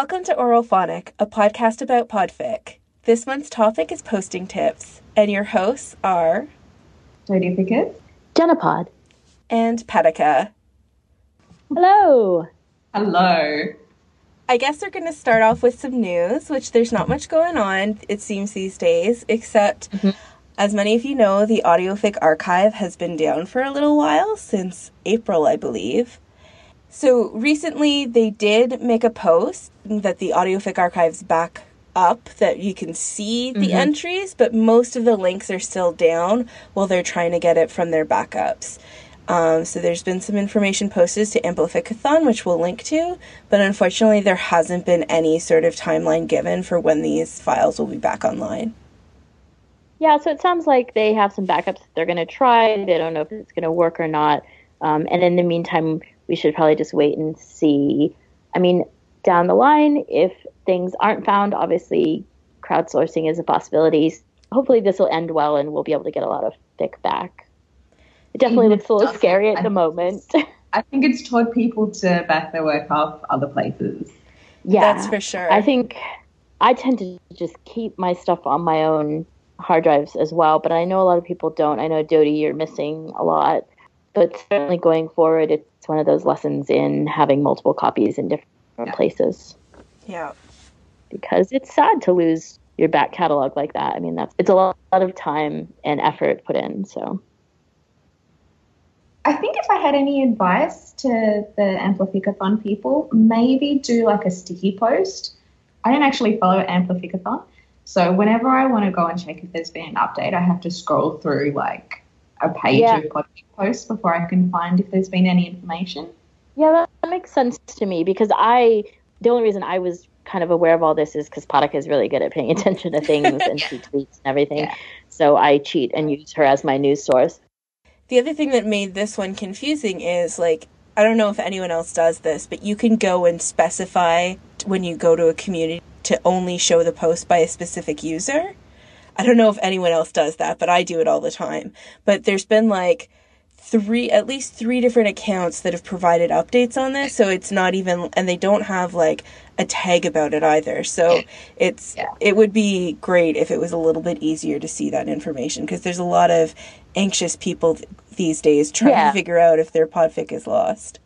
Welcome to Auralphonic, a podcast about podfic. This month's topic is posting tips, and your hosts are Jodie Pickett, Jenepod, and Paraka. Hello. Hello. I guess we're going to start off with some news, which there's not much going on, it seems, these days, except, mm-hmm. as many of you know, the Audiofic archive has been down for a little while, since April, I believe. So recently they did make a post that the Audiofic archive's back up that you can see the mm-hmm. entries, but most of the links are still down while they're trying to get it from their backups. Um, so there's been some information posted to Amplificathon, which we'll link to, but unfortunately there hasn't been any sort of timeline given for when these files will be back online. Yeah, so it sounds like they have some backups that they're going to try. They don't know if it's going to work or not. Um, and in the meantime, we should probably just wait and see. I mean, down the line, if things aren't found, obviously crowdsourcing is a possibility. Hopefully, this will end well and we'll be able to get a lot of fic back. It definitely mm-hmm. looks a little scary at the moment. I think it's taught people to back their work off other places. Yeah, that's for sure. I think I tend to just keep my stuff on my own hard drives as well, but I know a lot of people don't. I know Dodie, you're missing a lot, but certainly going forward, it's one of those lessons in having multiple copies in different yeah. places. Yeah, because it's sad to lose your back catalog like that. I mean, that's it's a lot, lot of time and effort put in. So I think if I had any advice to the Amplificathon people, maybe do like a sticky post. I don't actually follow Amplificathon. So whenever I want to go and check if there's been an update, I have to scroll through like a page yeah. of posts before I can find if there's been any information. Yeah, that makes sense to me because I, the only reason I was kind of aware of all this is because Paraka is really good at paying attention to things and she tweets and everything. Yeah. So I cheat and use her as my news source. The other thing that made this one confusing is like I don't know if anyone else does this, but you can go and specify when you go to a community to only show the post by a specific user. I don't know if anyone else does that, but I do it all the time. But there's been like three at least three different accounts that have provided updates on this so it's not even and they don't have like a tag about it either so it's yeah. it would be great if it was a little bit easier to see that information because there's a lot of anxious people th- these days trying yeah. to figure out if their podfic is lost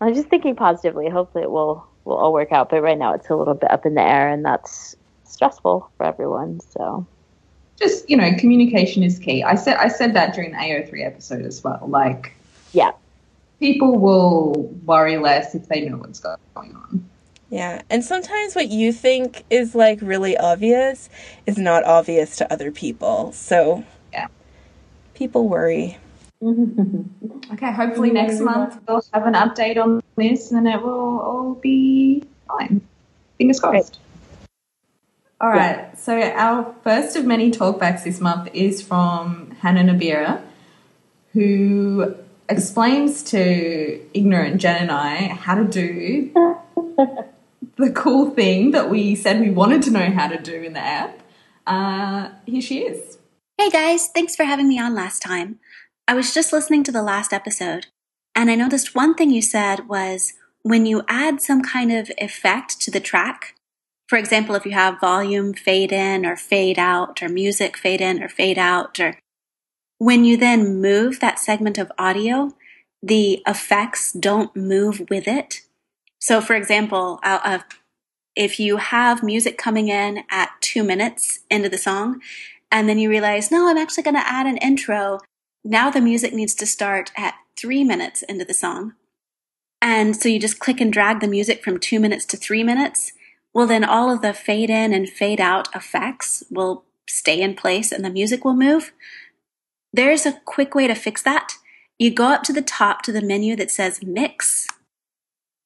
i'm just thinking positively hopefully it will will all work out but right now it's a little bit up in the air and that's stressful for everyone so just you know, communication is key. I said I said that during the AO3 episode as well. Like, yeah, people will worry less if they know what's going on. Yeah, and sometimes what you think is like really obvious is not obvious to other people. So, yeah, people worry. okay, hopefully next month we'll have an update on this and it will all be fine. Fingers crossed. All right. Yeah. So our first of many talkbacks this month is from Hananobira, who explains to ignorant Jen and I how to do the cool thing that we said we wanted to know how to do in the app. Uh, here she is. Hey guys, thanks for having me on last time. I was just listening to the last episode, and I noticed one thing you said was when you add some kind of effect to the track, for example, if you have volume fade in or fade out, or music fade in or fade out, or when you then move that segment of audio, the effects don't move with it. So, for example, uh, if you have music coming in at two minutes into the song, and then you realize, no, I'm actually going to add an intro. Now the music needs to start at three minutes into the song. And so you just click and drag the music from two minutes to three minutes well, then all of the fade in and fade out effects will stay in place and the music will move. There's a quick way to fix that. You go up to the top to the menu that says mix,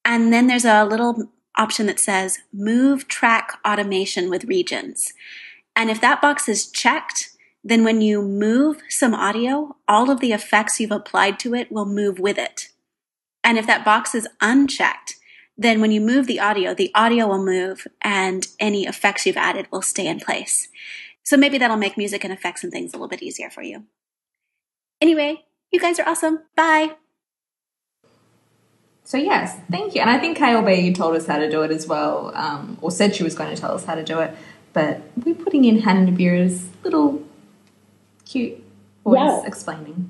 and then there's a little option that says move track automation with regions. And if that box is checked, then when you move some audio, all of the effects you've applied to it will move with it. And if that box is unchecked, then when you move the audio, the audio will move and any effects you've added will stay in place. So maybe that'll make music and effects and things a little bit easier for you. Anyway, you guys are awesome. Bye. so yes, thank you. And I think KLB told us how to do it as well, um, or said she was going to tell us how to do it. But we're putting in Hananobira's little cute voice yeah. explaining.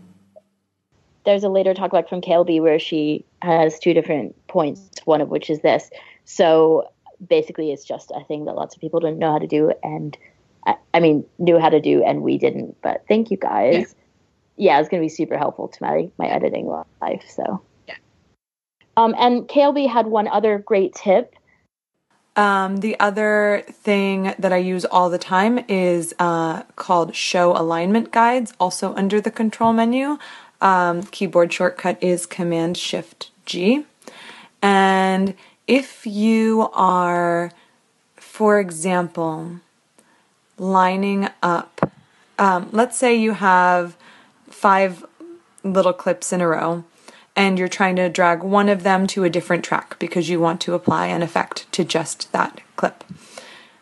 There's a later talk back from KLB where she has two different points, one of which is this. So basically, it's just a thing that lots of people don't know how to do, and I, I mean, knew how to do, and we didn't. But thank you guys. Yeah, yeah it's going to be super helpful to my my editing life. So yeah. Um, and KLB had one other great tip. Um, the other thing that I use all the time is uh, called Show Alignment Guides, also under the Control menu. Um, keyboard shortcut is Command Shift G. And if you are, for example, lining up, um, let's say you have five little clips in a row and you're trying to drag one of them to a different track because you want to apply an effect to just that clip.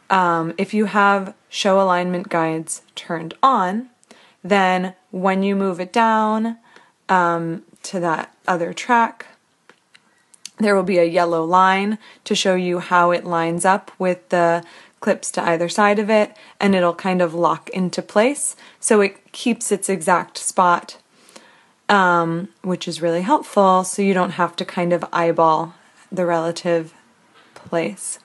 Um, if you have show alignment guides turned on, then when you move it down um, to that other track, there will be a yellow line to show you how it lines up with the clips to either side of it, and it'll kind of lock into place. So it keeps its exact spot, um, which is really helpful. So you don't have to kind of eyeball the relative place.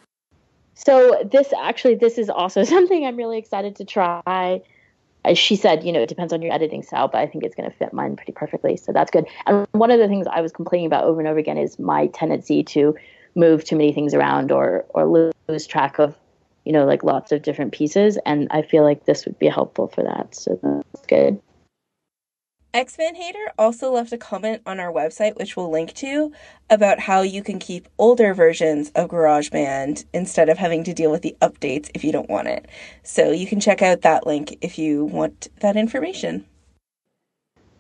So this actually, this is also something I'm really excited to try Uh, she said, you know, it depends on your editing style, but I think it's going to fit mine pretty perfectly. So that's good. And one of the things I was complaining about over and over again is my tendency to move too many things around or or lose track of, you know, like lots of different pieces. And I feel like this would be helpful for that. So that's good. X Van Hater also left a comment on our website, which we'll link to, about how you can keep older versions of GarageBand instead of having to deal with the updates if you don't want it. So you can check out that link if you want that information.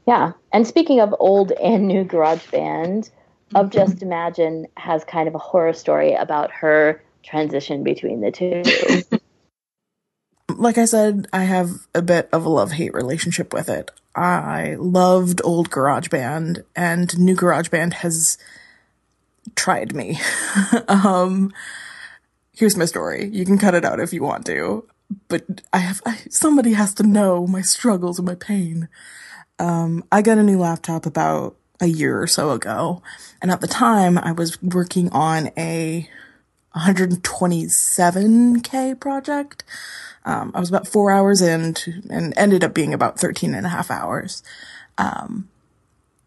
Yeah. And speaking of old and new GarageBand, of mm-hmm. Just Imagine has kind of a horror story about her transition between the two. like I said, I have a bit of a love hate relationship with it. I loved old GarageBand, and new GarageBand has tried me. um, here's my story. You can cut it out if you want to, but I have I, somebody has to know my struggles and my pain. Um, I got a new laptop about a year or so ago, and at the time I was working on a 127k project um, I was about four hours in to, and ended up being about 13 and a half hours. Um,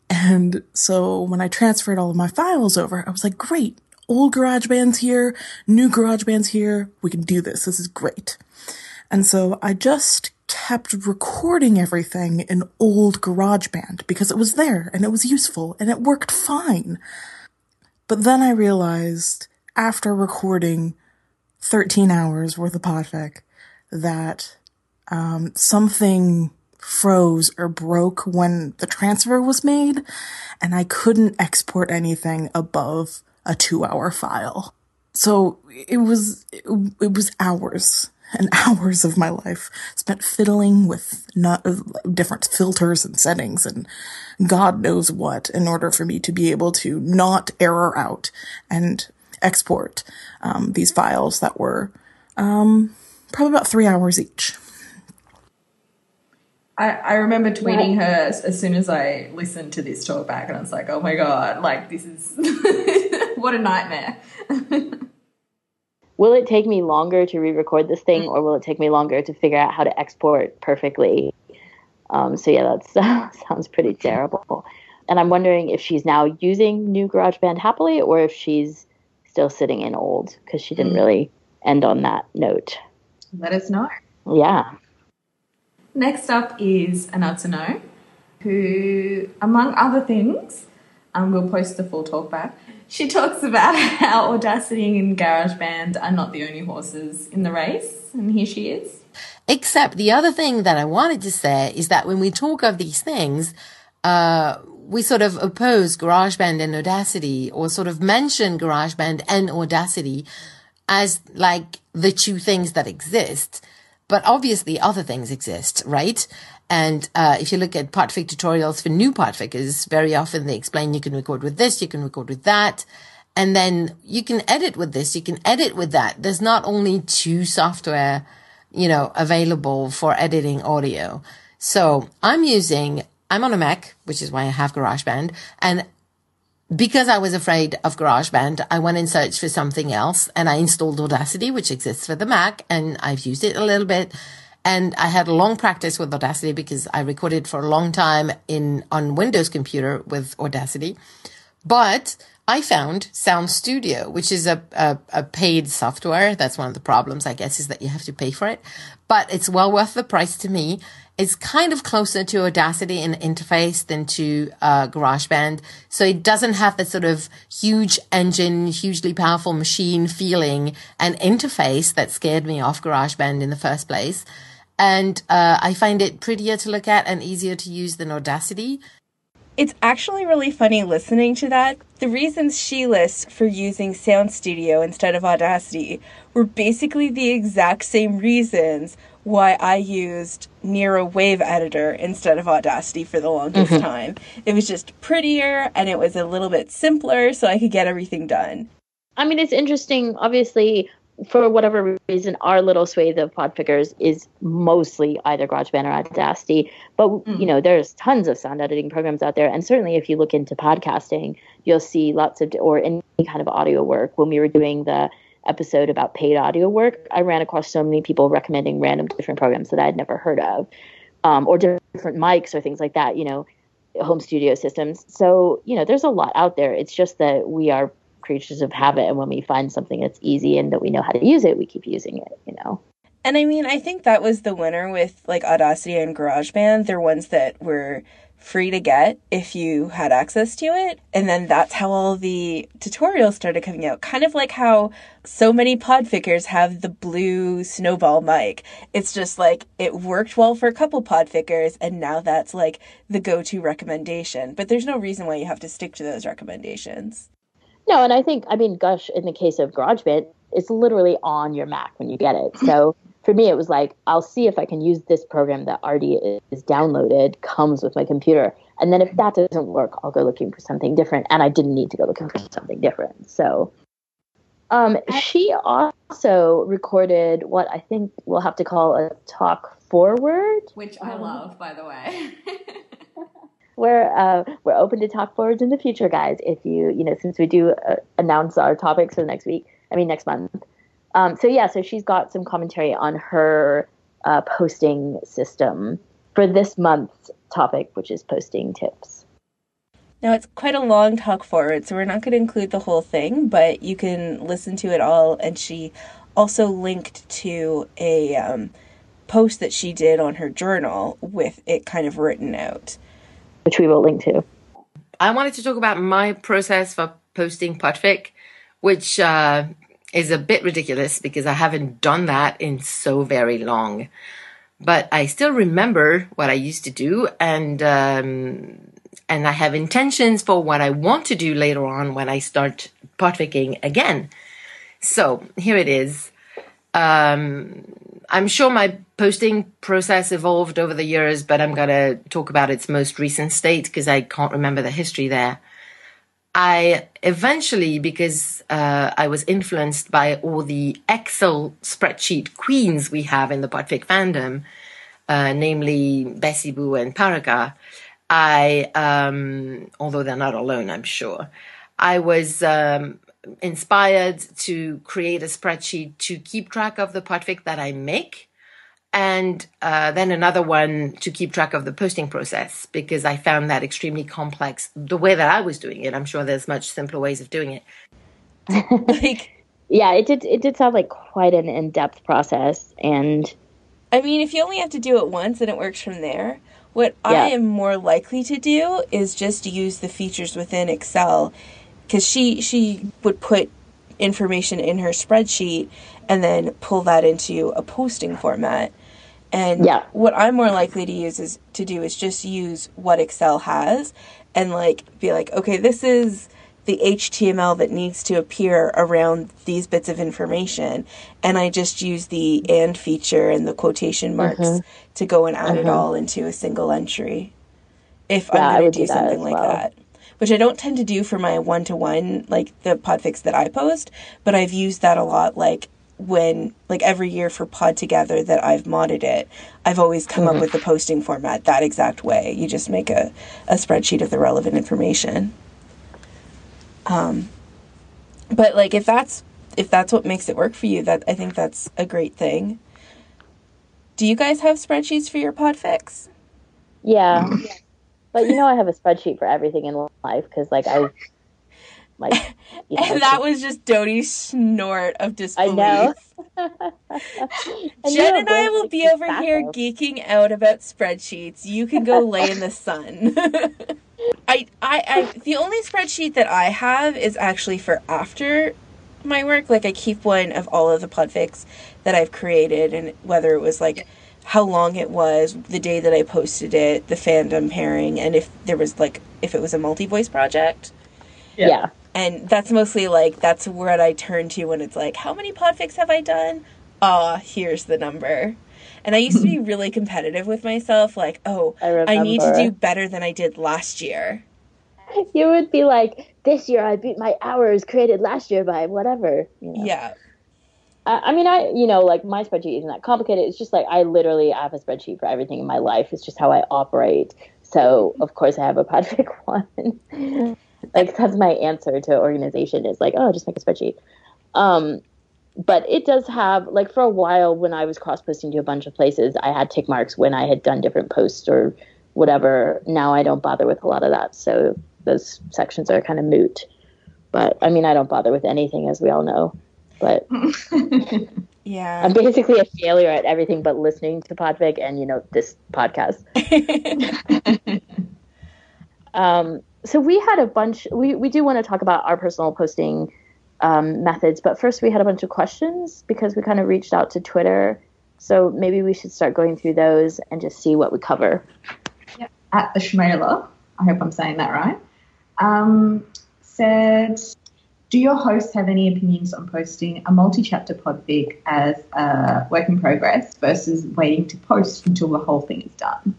and so when I transferred all of my files over, I was like, great, old GarageBand's here, new GarageBand's here. We can do this. This is great. And so I just kept recording everything in old GarageBand because it was there and it was useful and it worked fine. But then I realized after recording 13 hours worth of Podfic that um, something froze or broke when the transfer was made, and I couldn't export anything above a two hour file. So it was, it, was hours and hours of my life spent fiddling with not, different filters and settings and God knows what in order for me to be able to not error out and export um, these files that were um, probably about three hours each. I, I remember tweeting her as, as, soon as I listened to this talk back, and I was like, oh my god, like this is what a nightmare. will it take me longer to re record this thing, or will it take me longer to figure out how to export perfectly? Um, so, yeah, that sounds pretty terrible. And I'm wondering if she's now using new GarageBand happily, or if she's still sitting in old, because she didn't mm. really end on that note let us know. Yeah. Next up is Anatsuno, who, among other things, um, we'll post the full talk back. She talks about how Audacity and GarageBand are not the only horses in the race, and here she is. Except the other thing that I wanted to say is that when we talk of these things, uh, we sort of oppose GarageBand and Audacity, or sort of mention GarageBand and Audacity as like the two things that exist. but obviously other things exist, right? And uh, if you look at Podfic tutorials for new Podfickers, very often they explain you can record with this, you can record with that. And then you can edit with this, you can edit with that. There's not only two software, you know, available for editing audio. So I'm using, I'm on a Mac, which is why I have GarageBand. And because I was afraid of GarageBand, I went and searched for something else and I installed Audacity, which exists for the Mac and I've used it a little bit. And I had a long practice with Audacity because I recorded for a long time in on Windows computer with Audacity. But I found Sound Studio, which is a, a, a, paid software. That's one of the problems, I guess, is that you have to pay for it. But it's well worth the price to me. It's kind of closer to Audacity in interface than to uh, GarageBand. So it doesn't have that sort of huge engine, hugely powerful machine feeling and interface that scared me off GarageBand in the first place. And uh, I find it prettier to look at and easier to use than Audacity. It's actually really funny listening to that. The reasons she lists for using Sound Studio instead of Audacity were basically the exact same reasons why I used Nero Wave Editor instead of Audacity for the longest mm-hmm. time. It was just prettier and it was a little bit simpler so I could get everything done. I mean, it's interesting. Obviously, for whatever reason, our little swathe of Podfickers is mostly either GarageBand or Audacity. But mm. you know, there's tons of sound editing programs out there, and certainly if you look into podcasting, you'll see lots of or any kind of audio work. When we were doing the episode about paid audio work, I ran across so many people recommending random different programs that I'd never heard of, um, or different mics or things like that. You know, home studio systems. So you know, there's a lot out there. It's just that we are creatures of habit and when we find something that's easy and that we know how to use it we keep using it you know and i mean i think that was the winner with like audacity and garageband they're ones that were free to get if you had access to it. And then that's how all the tutorials started coming out. Kind of like how so many podfickers have the blue snowball mic. It's just like it worked well for a couple podfickers and now that's like the go-to recommendation. But there's no reason why you have to stick to those recommendations. No, and I think, I mean, gosh, in the case of GarageBand, it's literally on your Mac when you get it. So for me, it was like, I'll see if I can use this program that already is downloaded, comes with my computer. And then if that doesn't work, I'll go looking for something different. And I didn't need to go looking for something different. So um, she also recorded what I think we'll have to call a talk forward. Which I um, love, by the way. we're uh, we're open to talk forwards in the future, guys. If you you know, since we do uh, announce our topics for the next week, I mean next month. Um, so yeah, so she's got some commentary on her uh, posting system for this month's topic, which is posting tips. Now it's quite a long talk forward, so we're not going to include the whole thing, but you can listen to it all. And she also linked to a um, post that she did on her journal with it kind of written out which we will link to. I wanted to talk about my process for posting Podfic, which uh, is a bit ridiculous because I haven't done that in so very long. But I still remember what I used to do, and um, and I have intentions for what I want to do later on when I start Podficing again. So here it is. Um, I'm sure my posting process evolved over the years, but I'm going to talk about its most recent state because I can't remember the history there. I eventually, because uh, I was influenced by all the Excel spreadsheet queens we have in the Podfic fandom, uh, namely Bessie Boo and Paraka, I, um, although they're not alone, I'm sure, I was um, inspired to create a spreadsheet to keep track of the podfic that I make. And uh, then another one to keep track of the posting process because I found that extremely complex. The way that I was doing it, I'm sure there's much simpler ways of doing it. like, yeah, it did. It did sound like quite an in-depth process, and I mean, if you only have to do it once and it works from there, what yeah. I am more likely to do is just use the features within Excel because she she would put information in her spreadsheet and then pull that into a posting format. And yeah. what I'm more likely to use is to do is just use what Excel has and like be like, okay, this is the HTML that needs to appear around these bits of information. And I just use the and feature and the quotation marks Mhm. to go and add it Mhm. all into a single entry. If Yeah, I I'm going to do do something like well. that. Which I don't tend to do for my one to one, like the podfix that I post, but I've used that a lot, like when, like every year for Pod Together that I've modded it, I've always come Mm-hmm. up with the posting format that exact way. You just make a, a spreadsheet of the relevant information. Um, but like if that's if that's what makes it work for you, that I think that's a great thing. Do you guys have spreadsheets for your podfics? Yeah. But you know, I have a spreadsheet for everything in life because, like, I, like, you know, And that was just Dodie's snort of disbelief. I disbelief. know. And Jen and I will like, be over track here geeking out about spreadsheets. You can go lay in the sun. I, I, I, the only spreadsheet that I have is actually for after my work. Like I keep one of all of the podfics that I've created, and whether it was like how long it was, the day that I posted it, the fandom pairing, and if there was like if it was a multi voice project. Yeah. And that's mostly like that's what I turn to when it's like, how many podfics have I done? Ah, here's the number. And I used to be really competitive with myself, like, oh, I I need to do better than I did last year. You would be like, this year I beat my hours created last year by whatever. You know? Yeah. I, I mean, I, you know, like my spreadsheet isn't that complicated. It's just like I literally have a spreadsheet for everything in my life. It's just how I operate. So, of course, I have a Podfic one. Like, that's my answer to organization is like, oh, just make a spreadsheet. Um, but it does have, like, for a while when I was cross posting to a bunch of places, I had tick marks when I had done different posts or whatever. Now I don't bother with a lot of that. So, those sections are kind of moot. But I mean, I don't bother with anything, as we all know. But Yeah. I'm basically a failure at everything but listening to Podfic and you know this podcast. Um, so we had a bunch. We we do want to talk about our personal posting um, methods, but first we had a bunch of questions because we kind of reached out to Twitter. So maybe we should start going through those and just see what we cover. at the Schmola, I hope I'm saying that right, um, said, Do your hosts have any opinions on posting a multi chapter podfic as a work in progress versus waiting to post until the whole thing is done?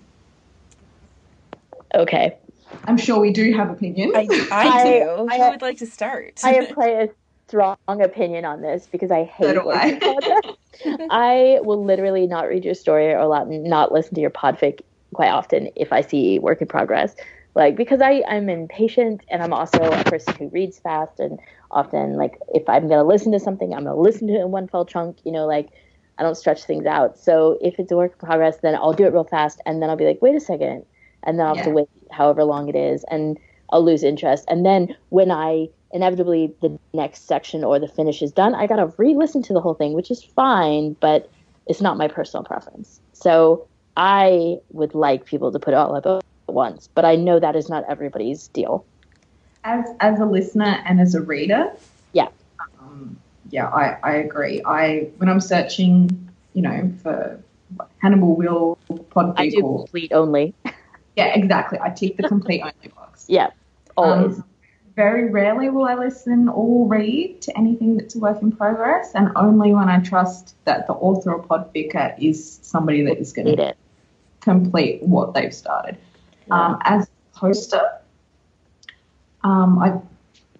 Okay, I'm sure we do have opinions. I, I I- do. I- Who would like to start? I have quite a strong opinion on this because I hate So do work in I. I will literally not read your story or not listen to your podfic quite often if I see work in progress. Like because I I'm impatient and I'm also a person who reads fast and often like if I'm gonna listen to something I'm gonna listen to it in one fell chunk. You know like I don't stretch things out. So if it's a work in progress, then I'll do it real fast and then I'll be like, wait a second, and then I'll have to wait however long it is and I'll lose interest. And then when I inevitably the next section or the finish is done, I gotta re-listen to the whole thing, which is fine, but it's not my personal preference. So I would like people to put it all up at once, but I know that is not everybody's deal. as as a listener and as a reader, Yeah. um, yeah, I, I agree. I when I'm searching, you know, for Hannibal Will podfic I do complete only. yeah, exactly. I tick the complete only box. Yeah, always. Um, very rarely will I listen or read to anything that's a work in progress, and only when I trust that the author or podficer is somebody that is going to complete what they've started. Um, as a poster, um, I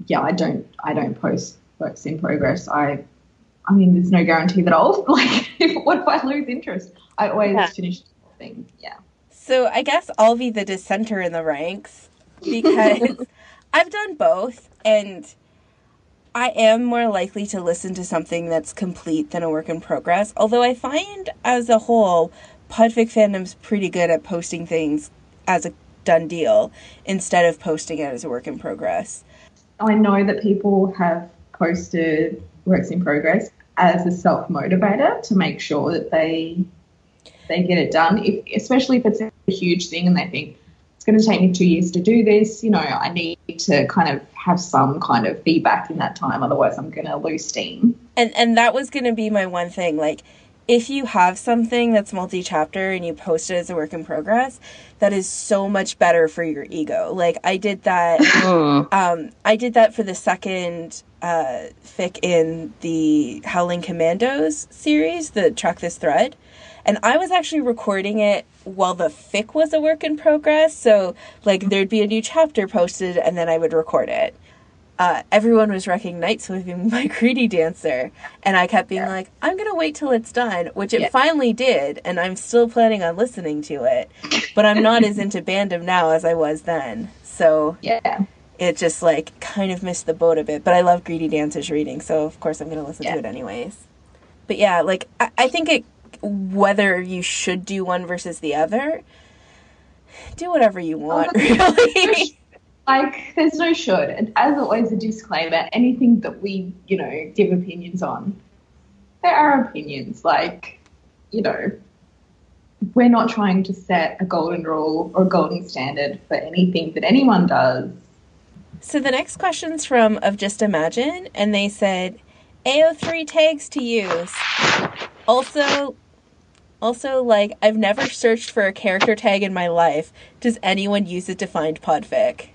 yeah, I don't I don't post works in progress. I I mean, there's no guarantee that I'll like. what if I lose interest? I always Yeah. finish the thing. Yeah. So I guess I'll be the dissenter in the ranks because I've done both and I am more likely to listen to something that's complete than a work in progress. Although I find as a whole, Podfic fandom's pretty good at posting things as a done deal instead of posting it as a work in progress. I know that people have posted works in progress as a self motivator to make sure that they they get it done. If, especially if it's a huge thing and they think it's going to take me two years to do this, you know, I need to kind of have some kind of feedback in that time. Otherwise, I'm going to lose steam. and and that was going to be my one thing like if you have something that's multi-chapter and you post it as a work in progress, that is so much better for your ego. Like I did that um I did that for the second uh fic in the Howling Commandos series, the Track This Thread. And I was actually recording it while the fic was a work in progress. So like there'd be a new chapter posted and then I would record it uh, everyone was wrecking Night Sweeping my Greedy Dancer. And I kept being like, I'm going to wait till it's done, which it Yeah. finally did. And I'm still planning on listening to it. But I'm not as into Bandom now as I was then. So Yeah. it just like kind of missed the boat a bit. But I love Greedy Dancer's reading. So of course I'm going to listen Yeah. to it anyways. But yeah, like I, I think it, whether you should do one versus the other, do whatever you want, oh, really. Like, there's no should. And as always, a disclaimer anything that we, you know, give opinions on, there are opinions. Like, you know, we're not trying to set a golden rule or a golden standard for anything that anyone does. So the next question's from of Just Imagine, and they said, AO3 tags to use. Also, also like I've never searched for a character tag in my life. Does anyone use it to find podfic?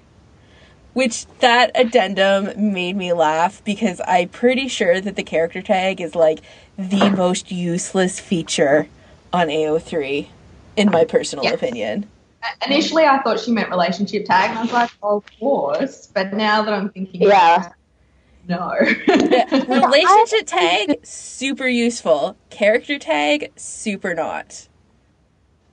Which that addendum made me laugh because I'm pretty sure that the character tag is like the most useless feature on AO3, in my personal Yes. opinion. Uh, initially, I thought she meant relationship tag, and I was like, oh, of course. But now that I'm thinking, Yeah. No. Yeah, relationship tag super useful. Character tag super not.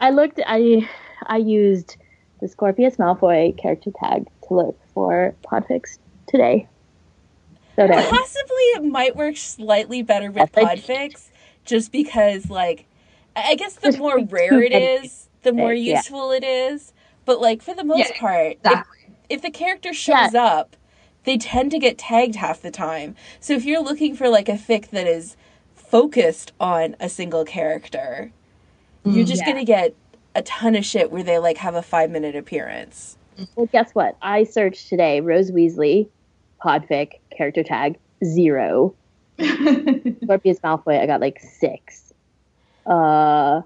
I looked. I I used the Scorpius Malfoy character tag to look for podfics today. So there. Possibly it might work slightly better with Yes, I- podfics, just because like I I guess the more rare it is, the more yeah. useful it is. But like for the most Yeah, part, exactly. if the character shows up, they tend to get tagged half the time. So if you're looking for like a fic that is focused on a single character, you're just Yeah. gonna get a ton of shit where they like have a five minute appearance. Well, guess what? I searched today Rose Weasley, podfic, character tag, zero. Scorpius Malfoy, I got like six. Uh,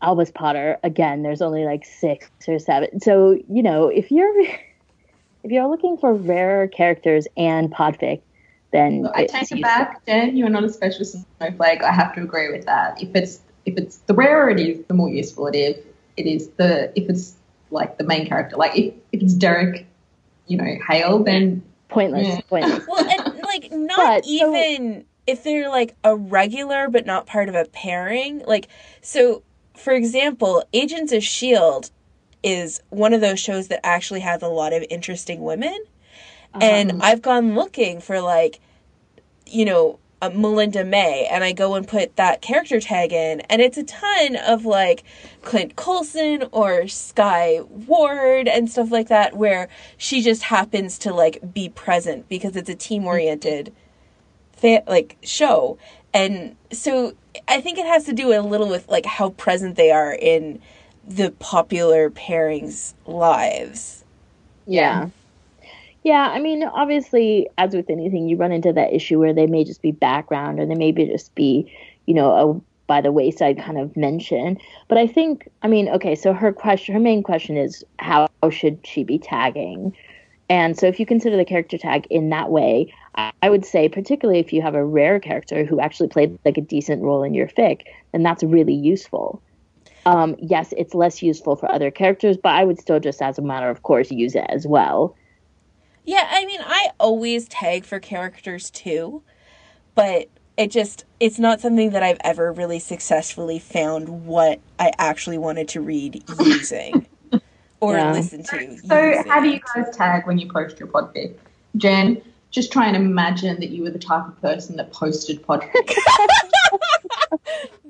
Albus Potter, again, there's only like six or seven. So, you know, if you're if you're looking for rarer characters and podfic, then I take it back, Jen. You are not a special snowflake. I have to agree with that. If it's if it's the rarer it is, the more useful it is. It is the if it's like the main character, like if, if it's Derek, you know, Hale, then Pointless, Yeah. pointless. Well, and like not But, so- even if they're like a regular but not part of a pairing. Like so, for example, Agents of Shield is one of those shows that actually has a lot of interesting women, and I've gone looking for like, you know. Uh, Melinda May, and I go and put that character tag in, and it's a ton of like Clint Coulson or Sky Ward and stuff like that, where she just happens to like be present because it's a team oriented fa- like show and so i think it has to do a little with like how present they are in the popular pairings lives Yeah. Yeah, I mean, obviously, as with anything, you run into that issue where they may just be background or they may be just be, you know, a by the wayside kind of mention. But I think, I mean, okay, so her question, her main question is how should she be tagging? And so if you consider the character tag in that way, I, I would say, particularly if you have a rare character who actually played like a decent role in your fic, then that's really useful. Um, yes, it's less useful for other characters, but I would still just, as a matter of course, use it as well. yeah i mean i always tag for characters too but it just it's not something that i've ever really successfully found what i actually wanted to read using or Yeah. listen to So, how do you guys tag when you post your podfic? Jen, just try and imagine that you were the type of person that posted podfic.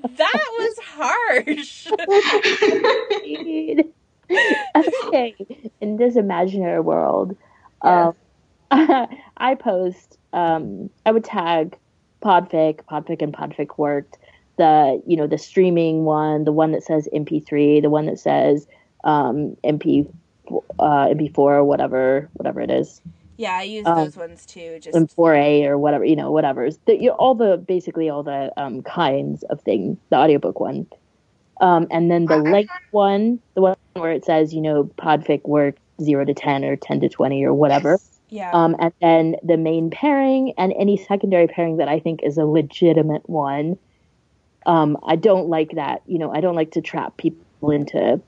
that was harsh okay, in this imaginary world, um, I post. Um, I would tag Podfic, Podfic, and Podfic worked. The you know the streaming one, the one that says MP3, the one that says um, MP uh, MP4, whatever whatever it is. Yeah, I use Um, those ones too. Just and 4A or whatever, you know, whatever. The, you know, all the basically all the um, kinds of things. The audiobook one, um, and then the length one, the one where it says, you know, Podfic work zero to ten or ten to twenty or whatever. yeah. Um, and then the main pairing and any secondary pairing that I think is a legitimate one. Um, I don't like that. You know, I don't like to trap people into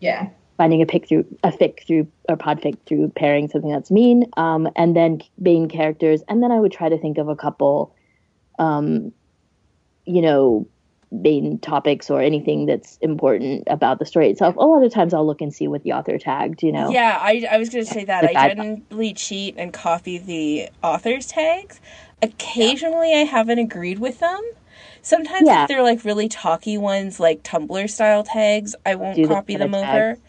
Yeah. Finding a pick through a fic through or podfic through pairing something that's mean. Um, and then main characters, and then I would try to think of a couple, um, you know, main topics or anything that's important about the story itself. A lot of times I'll look and see what the author tagged. You know. Yeah, I, I was going to say that. I generally cheat and copy the author's tags. Occasionally, I haven't agreed with them. Sometimes, Yeah. if they're like really talky ones, like Tumblr style tags, I won't Do copy them over. tags.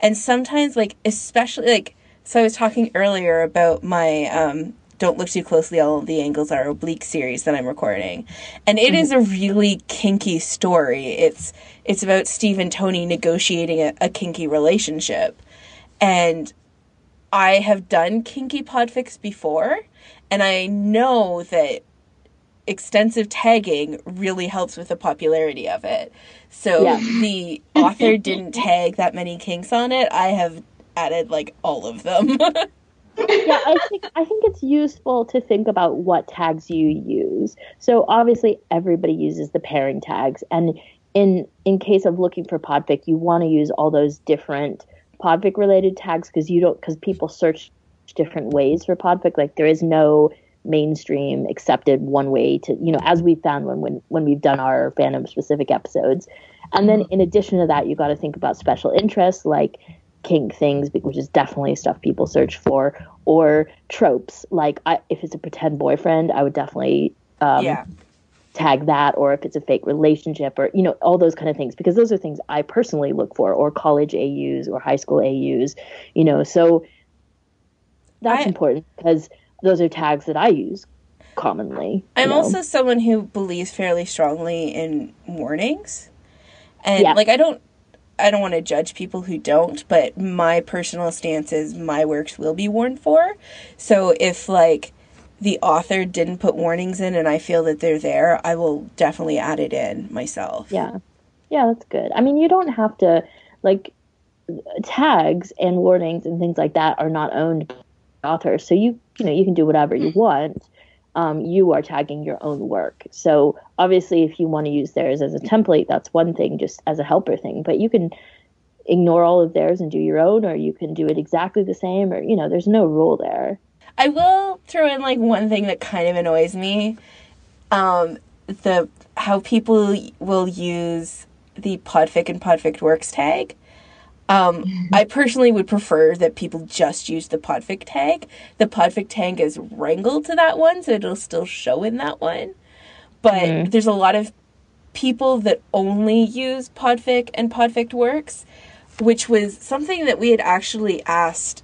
And sometimes, like, especially, like, so I was talking earlier about my um, Don't Look Too Closely, All of the Angles Are Oblique series that I'm recording. And it is a really kinky story. It's it's about Steve and Tony negotiating a, a kinky relationship. And I have done kinky podfics before, and I know that extensive tagging really helps with the popularity of it. So Yeah. the author didn't tag that many kinks on it. I have added like all of them. yeah, I think I think it's useful to think about what tags you use. So obviously everybody uses the pairing tags and in in case of looking for podfic, you want to use all those different podfic related tags because you don't because people search different ways for podfic like there is no mainstream accepted one way to you know as we found when when when we've done our fandom specific episodes. And then in addition to that you got to think about special interests like kink things which is definitely stuff people search for or tropes. Like I, if it's a pretend boyfriend i would definitely um, yeah. tag that or if it's a fake relationship or you know all those kind of things because those are things i personally look for or college aus or high school aus you know. So that's I- important because those are tags that i use commonly I'm know. also someone who believes fairly strongly in warnings. And Yeah. like I don't I don't want to judge people who don't, but my personal stance is my works will be warned for. So if like the author didn't put warnings in and I feel that they're there, I will definitely add it in myself. Yeah. Yeah, that's good. I mean, you don't have to like tags and warnings and things like that are not owned by authors. So you you know, you can do whatever you want. Um, you are tagging your own work. So obviously if you want to use theirs as a template, that's one thing just as a helper thing, but you can ignore all of theirs and do your own or you can do it exactly the same or you know, there's no rule there. I will throw in like one thing that kind of annoys me. Um, the how people will use the Podfic and Podfic Works tag. Um, I personally would prefer that people just use the Podfic tag. The Podfic tag is wrangled to that one, so it'll still show in that one. But there's a lot of people that only use Podfic and Podfic Works, which was something that we had actually asked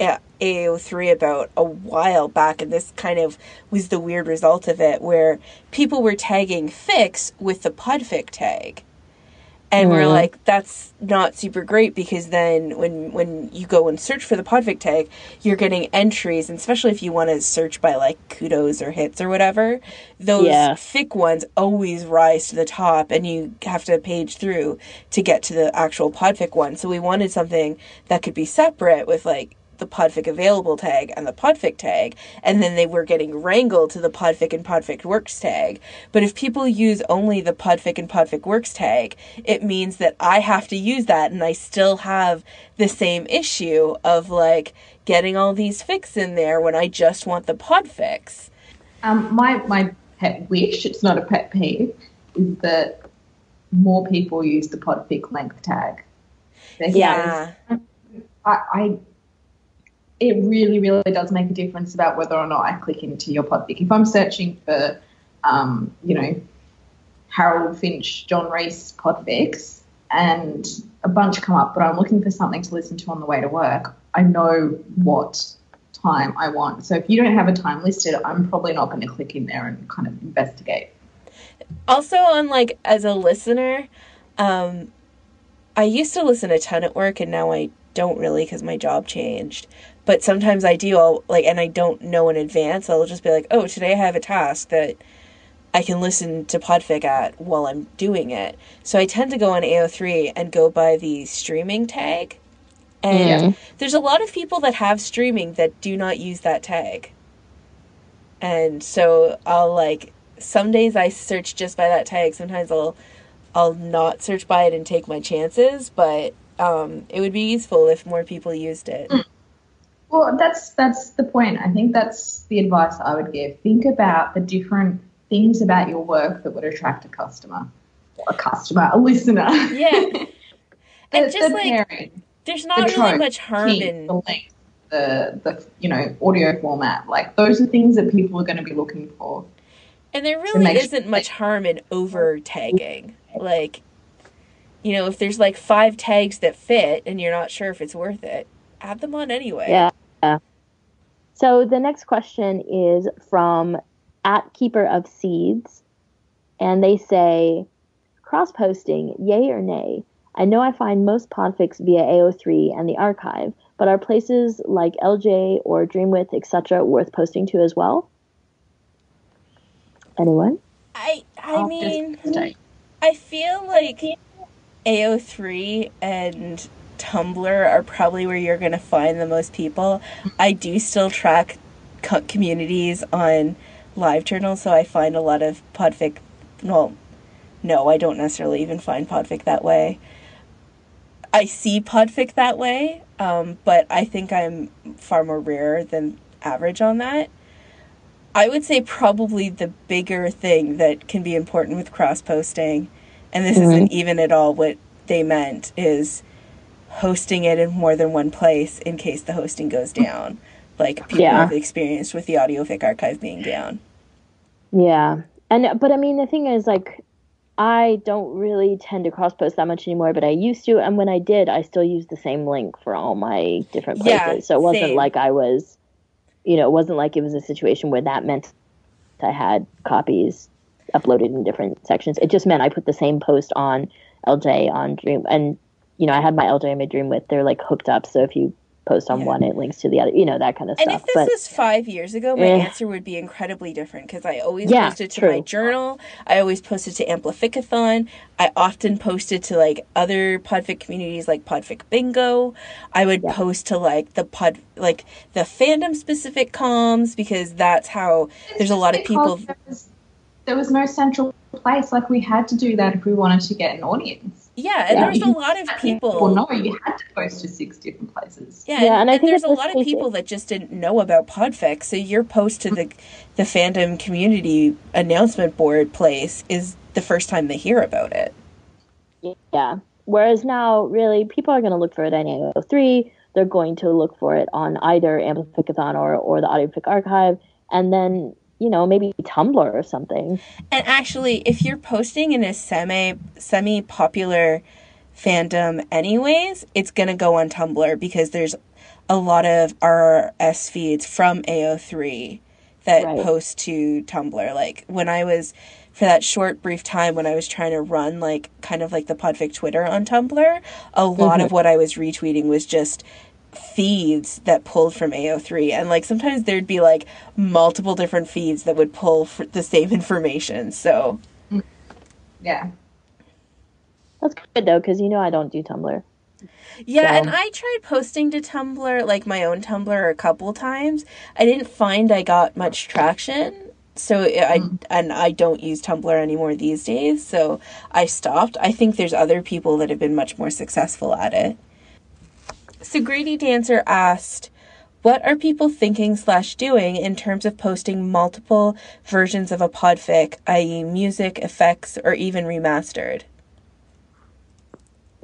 at AO3 about a while back, and this kind of was the weird result of it, where people were tagging fix with the podfic tag. And we're mm-hmm. like, that's not super great because then when when you go and search for the podfic tag, you're getting entries, and especially if you want to search by like kudos or hits or whatever, those Yeah. fic ones always rise to the top, and you have to page through to get to the actual podfic one. So we wanted something that could be separate with like the podfic available tag and the podfic tag and then they were getting wrangled to the podfic and podfic works tag. But if people use only the podfic and podfic works tag it means that i have to use that and i still have the same issue of like getting all these fics in there when i just want the podfics. Um, my my pet wish, it's not a pet peeve, is that more people use the podfic length tag. Because yeah I, I it really, really does make a difference about whether or not I click into your podfic. If I'm searching for, um, you know, Harold Finch, John Reese podfics, and a bunch come up, but I'm looking for something to listen to on the way to work, I know what time I want. So if you don't have a time listed, I'm probably not going to click in there and kind of investigate. also on like as a listener um i used to listen a ton at work and now i don't really because my job changed but sometimes I do. I'll like, and I don't know in advance. I'll just be like, oh, today I have a task that I can listen to Podfic at while I'm doing it. So I tend to go on AO3 and go by the streaming tag. And there's a lot of people that have streaming that do not use that tag. And so I'll like some days I search just by that tag. Sometimes I'll I'll not search by it and take my chances, but um, it would be useful if more people used it. Well, that's that's the point. I think that's the advice I would give. Think about the different things about your work that would attract a customer, or a customer, a listener. Yeah. The, and just the like pairing, there's the not really trope, much harm key, in the length, the the you know audio format. Like those are things that people are going to be looking for. And there really isn't much harm in over tagging. Like, you know, if there's like five tags that fit and you're not sure if it's worth it, add them on anyway. Yeah. Uh, so the next question is from at Keeper of Seeds, and they say, cross posting, yay or nay? I know I find most podfics via AO3 and the archive, but are places like LJ or Dreamwidth, etc., worth posting to as well? Anyone? I I I'll mean. I feel like AO3 and Tumblr are probably where you're going to find the most people. I do still track co- communities on LiveJournal, so I find a lot of podfic. Well, no, I don't necessarily even find podfic that way. I see podfic that way, um, but I think I'm far more rare than average on that. I would say probably the bigger thing that can be important with cross posting, and this isn't even at all what they meant, is hosting it in more than one place in case the hosting goes down, like people Yeah. have experienced with the AudioFic archive being down. Yeah. And but I mean the thing is like I don't really tend to cross post that much anymore, but I used to and when I did I still used the same link for all my different places. Yeah, so it wasn't same. like I was you know, it wasn't like it was a situation where that meant I had copies uploaded in different sections. It just meant I put the same post on LJ on Dream and you know, I had my LJ and my Dreamwidth they're like hooked up, so if you post on Yeah. one it links to the other, you know, that kind of And stuff. And if this but was five years ago, my Eh. answer would be incredibly different because I always Yeah, posted to my journal. I always posted to Amplificathon. I often posted to like other podfic communities like Podfic Bingo. I would Yeah. post to like the pod, like the fandom specific comms because that's how there's a lot of people. There was, there was no central place. Like we had to do that if we wanted to get an audience. Yeah, and Yeah. there's a lot of people. Well, no, you had to post to six different places. Yeah, Yeah, and, and I think there's a lot of people that just didn't know about Podfic. So your post to the the fandom community announcement board place is the first time they hear about it. Yeah. Whereas now, really, people are going to look for it on AO3. They're going to look for it on either Amplificathon or, or the AudioFic archive. And then, you know, maybe Tumblr or something. And actually, if you're posting in a semi semi popular fandom anyways, it's gonna go on Tumblr because there's a lot of RSS feeds from AO3 that Right. post to Tumblr. Like when I was for that short brief time when I was trying to run like kind of like the Podfic Twitter on Tumblr, a lot of mm-hmm. what I was retweeting was just feeds that pulled from AO3 and like sometimes there'd be like multiple different feeds that would pull for the same information. So Yeah. That's good, though, because you know I don't do Tumblr. Yeah, So- and I tried posting to Tumblr, like my own Tumblr, a couple times. I didn't find I got much traction, so I mm. and I don't use Tumblr anymore these days. So I stopped. I think there's other people that have been much more successful at it. So Greedy Dancer asked, "What are people thinking slash doing in terms of posting multiple versions of a podfic, i.e., music, effects, or even remastered?"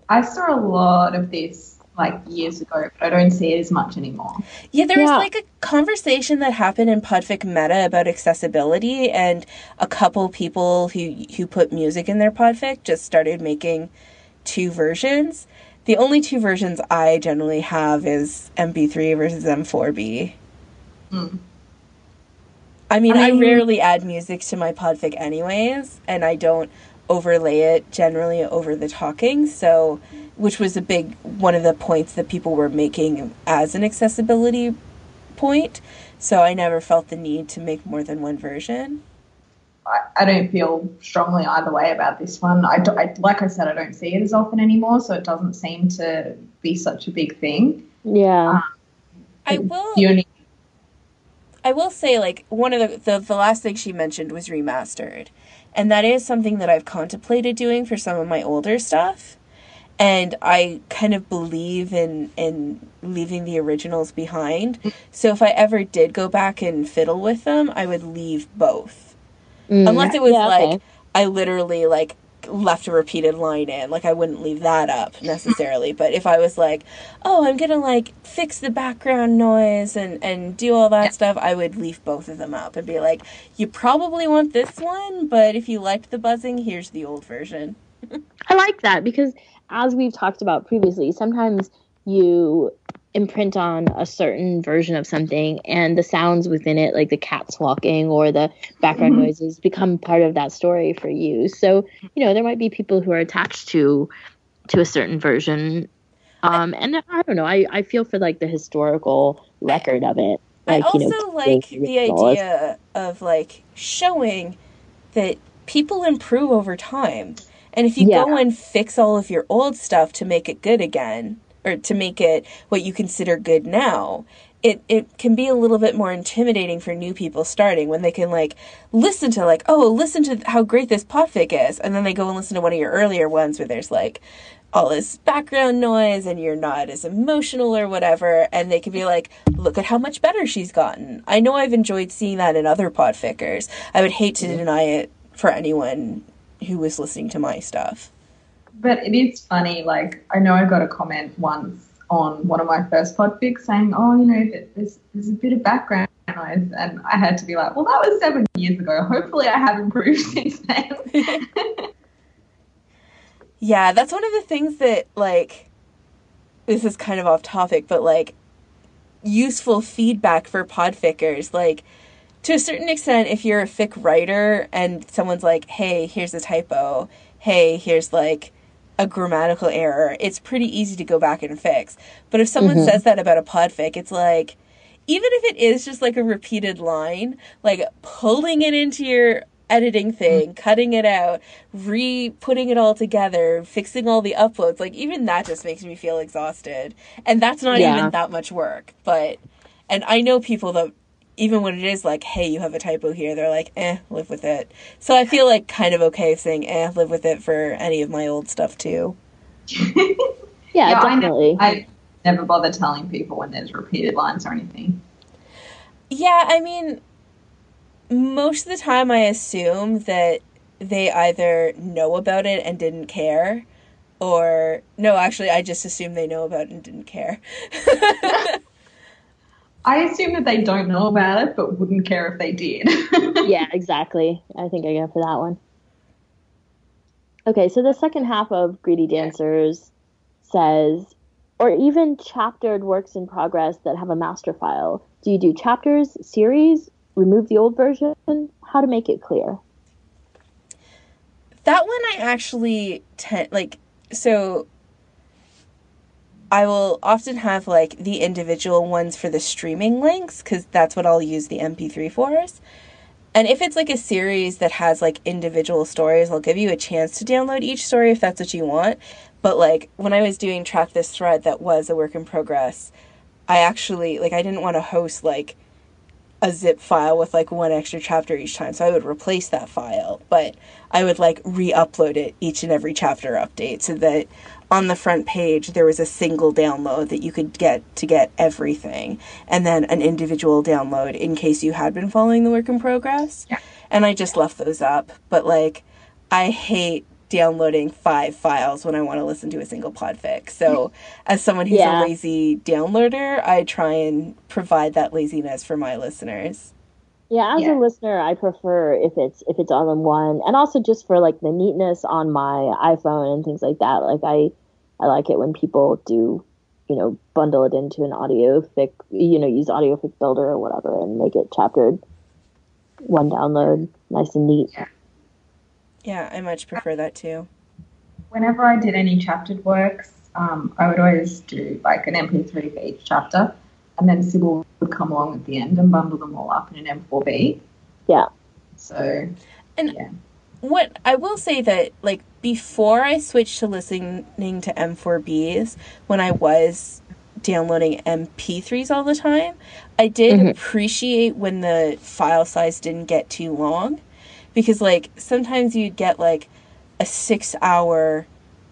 I saw a lot of this like years ago, but I don't see it as much anymore. Yeah, there was like a conversation that happened in Podfic Meta about accessibility, and a couple people who who put music in their Podfic just started making two versions. The only two versions I generally have is MP3 versus M4B. Hmm. I mean, I, I rarely add music to my Podfic anyways, and I don't overlay it generally over the talking. So, which was a big one of the points that people were making as an accessibility point. So I never felt the need to make more than one version. I, I don't feel strongly either way about this one. I, do- I like I said, I don't see it as often anymore, so it doesn't seem to be such a big thing. Yeah. Um, I will only I will say like one of the, the the last thing she mentioned was remastered. And that is something that I've contemplated doing for some of my older stuff. And I kind of believe in in leaving the originals behind. Mm. So if I ever did go back and fiddle with them, I would leave both. Mm. Unless it was Yeah, okay. like I literally like left a repeated line in, like I wouldn't leave that up necessarily. but if I was like, oh, I'm gonna like fix the background noise and and do all that stuff, I would leave both of them up and be like, you probably want this one, but if you liked the buzzing, here's the old version. I like that because, as we've talked about previously, sometimes you imprint on a certain version of something and the sounds within it, like the cats walking or the background noises, become part of that story for you. So, you know, there might be people who are attached to to a certain version. Um, and I don't know, I, I feel for like the historical record of it. Like, I you also know, like the idea of like showing that people improve over time. And if you Yeah. go and fix all of your old stuff to make it good again, or to make it what you consider good now, it, it can be a little bit more intimidating for new people starting when they can like listen to like, oh, listen to how great this podfic is, and then they go and listen to one of your earlier ones where there's like all this background noise and you're not as emotional or whatever, and they can be like, look at how much better she's gotten. I know I've enjoyed seeing that in other podfickers. I would hate to deny it for anyone who was listening to my stuff. But it is funny. Like I know I got a comment once on one of my first podfics saying, "Oh, you know, there's there's a bit of background noise," and I had to be like, "Well, that was seven years ago. Hopefully, I have improved since then." Yeah, that's one of the things that like this is kind of off topic, but like useful feedback for podfickers, like to a certain extent if you're a fic writer and someone's like, "Hey, here's a typo. Hey, here's like a grammatical error." It's pretty easy to go back and fix. But if someone mm-hmm. says that about a podfic, it's like even if it is just like a repeated line, like pulling it into your editing mm-hmm. thing, cutting it out, re putting it all together, fixing all the uploads, like even that just makes me feel exhausted. And that's not Yeah. even that much work. But and I know people that even when it is like, hey, you have a typo here, they're like, eh, live with it. So I feel like kind of okay saying, eh, live with it for any of my old stuff too. Yeah, Yeah, I definitely. I never bother telling people when there's repeated lines or anything. Yeah, I mean, most of the time I assume that they either know about it and didn't care, or no, actually, I just assume they know about it and didn't care. I assume that they don't know about it, but wouldn't care if they did. yeah, exactly. I think I go for that one. Okay, so the second half of Greedy Dancers says, or even chaptered works in progress that have a master file. Do you do chapters, series, remove the old version? How to make it clear? that one I actually tend like so I will often have like the individual ones for the streaming links cuz that's what I'll use the MP3 for. And if it's like a series that has like individual stories, I'll give you a chance to download each story if that's what you want. But like when I was doing track this thread that was a work in progress, I actually like I didn't want to host like a zip file with like one extra chapter each time. So I would replace that file, but I would like re-upload it each and every chapter update so that on the front page there was a single download that you could get to get everything and then an individual download in case you had been following the work in progress. Yeah. And I just left those up, but like I hate downloading five files when I want to listen to a single podfic. So, mm-hmm. as someone who's Yeah. a lazy downloader, I try and provide that laziness for my listeners. Yeah, as Yeah. a listener, I prefer if it's if it's all in one, and also just for like the neatness on my iPhone and things like that. Like I, I like it when people do, you know, bundle it into an audio fic, you know, use audio fic builder or whatever, and make it chaptered, one download, nice and neat. Yeah. Yeah, I much prefer that too. Whenever I did any chaptered works, um, I would always do like an MP3 for each chapter, and then Sybil would come along at the end and bundle them all up in an M4B. Yeah. So, And yeah. what I will say that like before I switched to listening to M4Bs, when I was downloading MP3s all the time, I did mm-hmm. appreciate when the file size didn't get too long because like sometimes you'd get like a 6 hour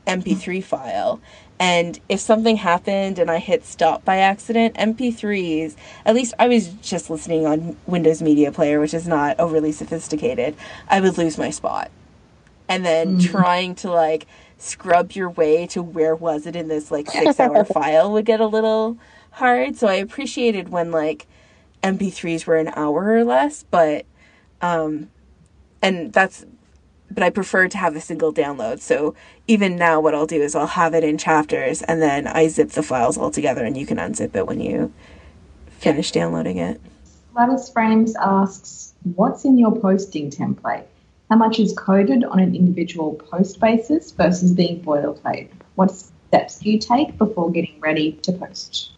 MP3 file and if something happened and I hit stop by accident, MP3s, at least I was just listening on Windows Media Player, which is not overly sophisticated, I would lose my spot. And then trying to like scrub your way to where was it in this like six hour file would get a little hard. So I appreciated when like MP3s were an hour or less, but um and that's but I prefer to have a single download. So even now, what I'll do is I'll have it in chapters and then I zip the files all together and you can unzip it when you finish downloading it. Lattice Frames asks, what's in your posting template? How much is coded on an individual post basis versus being boilerplate? What steps do you take before getting ready to post?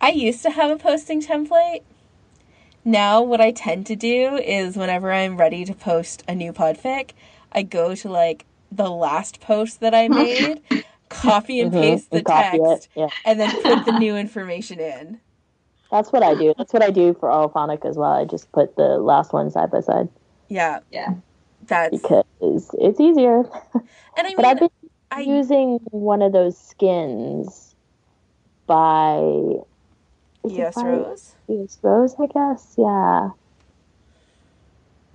I used to have a posting template. Now, what I tend to do is whenever I'm ready to post a new podfic, I go to like the last post that I made, copy and mm-hmm. paste the and text, yeah. and then put the new information in. That's what I do. That's what I do for Auralphonic as well. I just put the last one side by side Yeah, Yeah. that's because it's easier. and I But I've been I using one of those skins by yes, Rose. Yes, Rose, I guess. Yeah.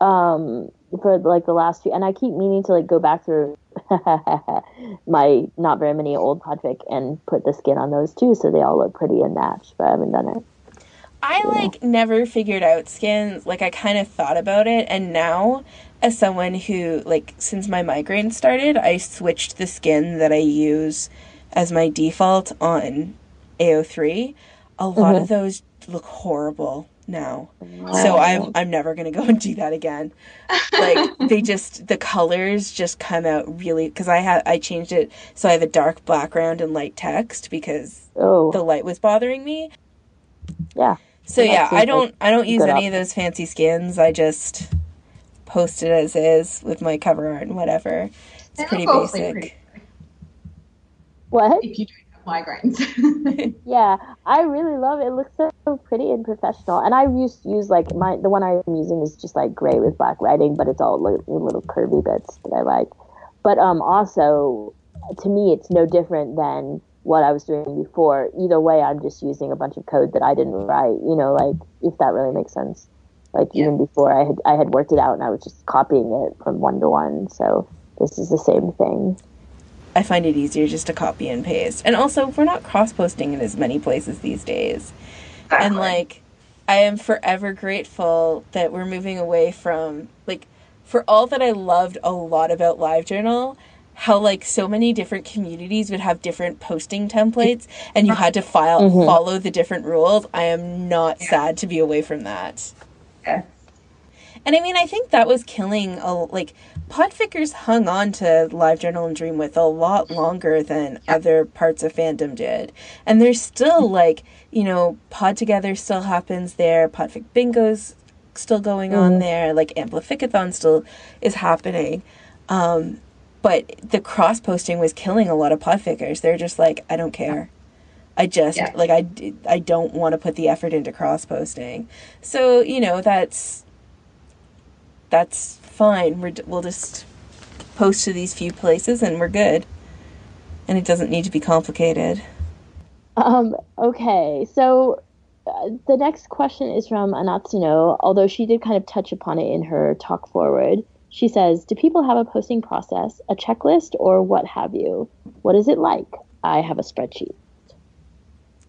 Um, for like the last few, and I keep meaning to like go back through my not very many old podfic and put the skin on those too, so they all look pretty and match. But I haven't done it. I like never figured out skins. Like I kind of thought about it, and now, as someone who like since my migraine started, I switched the skin that I use as my default on AO3. A lot of mm-hmm. those look horrible now. So I'm I'm never gonna go and do that again. Like they just the colors just come out really because I had I changed it so I have a dark background and light text because Oh, the light was bothering me. yeah. So yeah, I don't like I don't use good any of those fancy skins. I just post it as is with my cover art and whatever. It's They pretty basic. pretty What? if you don't have migraines. Yeah, I really love it. It looks so pretty and professional. And I used to use like my the one I'm using is just like gray with black writing, but it's all li- little curvy bits that I like. But um, also to me, it's no different than what I was doing before. Either way, I'm just using a bunch of code that I didn't write. You know, like if that really makes sense. Like even before I had I had worked it out and I was just copying it from one to one. So this is the same thing. I find it easier just to copy and paste. And also, we're not cross posting in as many places these days. And like, I am forever grateful that we're moving away from like, for all that I loved a lot about LiveJournal, how like so many different communities would have different posting templates, and you had to file mm-hmm. follow the different rules. I am not sad to be away from that. Yeah. And I mean, I think that was killing a like Podfickers hung on to LiveJournal and Dreamwidth a lot longer than other parts of fandom did. And there's still like, you know, Pod Together still happens there, Podfic Bingo's still going on there, like Amplificathon still is happening. Um, but the cross posting was killing a lot of Podfickers. They're just like, I don't care. I just Yeah. like I don't want to put the effort into cross posting. So, you know, that's that's fine. We're, we'll just post to these few places and we're good. And it doesn't need to be complicated. Um, okay, so uh, the next question is from Anatsuno, although she did kind of touch upon it in her talk forward. She says, Do people have a posting process, a checklist, or what have you? What is it like? I have a spreadsheet.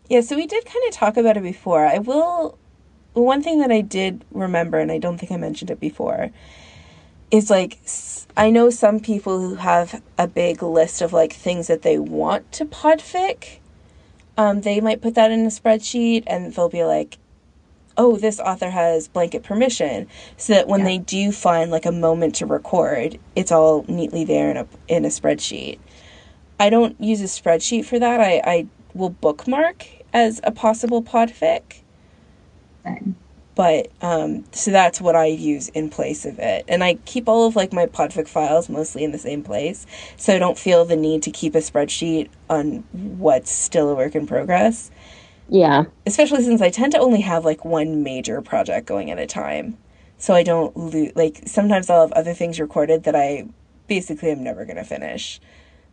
Yeah, so we did kind of talk about it before. I will. One thing that I did remember, and I don't think I mentioned it before, is like I know some people who have a big list of like things that they want to podfic. Um, they might put that in a spreadsheet, and they'll be like, oh, this author has blanket permission, so that when Yeah. they do find like a moment to record, it's all neatly there in a in a spreadsheet. I don't use a spreadsheet for that. I, I will bookmark as a possible podfic, Same. but um, so that's what I use in place of it. And I keep all of like my podfic files mostly in the same place, so I don't feel the need to keep a spreadsheet on what's still a work in progress. Yeah. Especially since I tend to only have like one major project going at a time, so I don't lose. Like sometimes I'll have other things recorded that I basically am never gonna finish.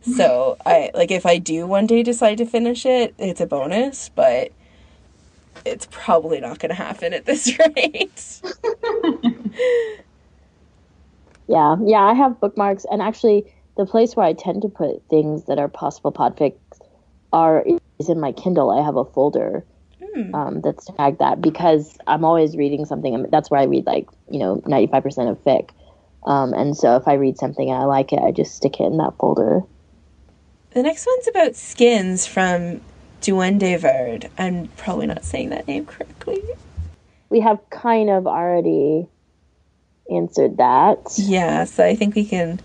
So I like if I do one day decide to finish it, it's a bonus, but it's probably not going to happen at this rate. Yeah, yeah, I have bookmarks, and actually, the place where I tend to put things that are possible podfics are is in my Kindle. I have a folder um, that's tagged that because I'm always reading something. and That's where I read like you know 95 percent of fic, um, and so if I read something and I like it, I just stick it in that folder. the next one's about skins from Duende Verde. I'm probably not saying that name correctly. We have kind of already answered that. Yeah, so I think we can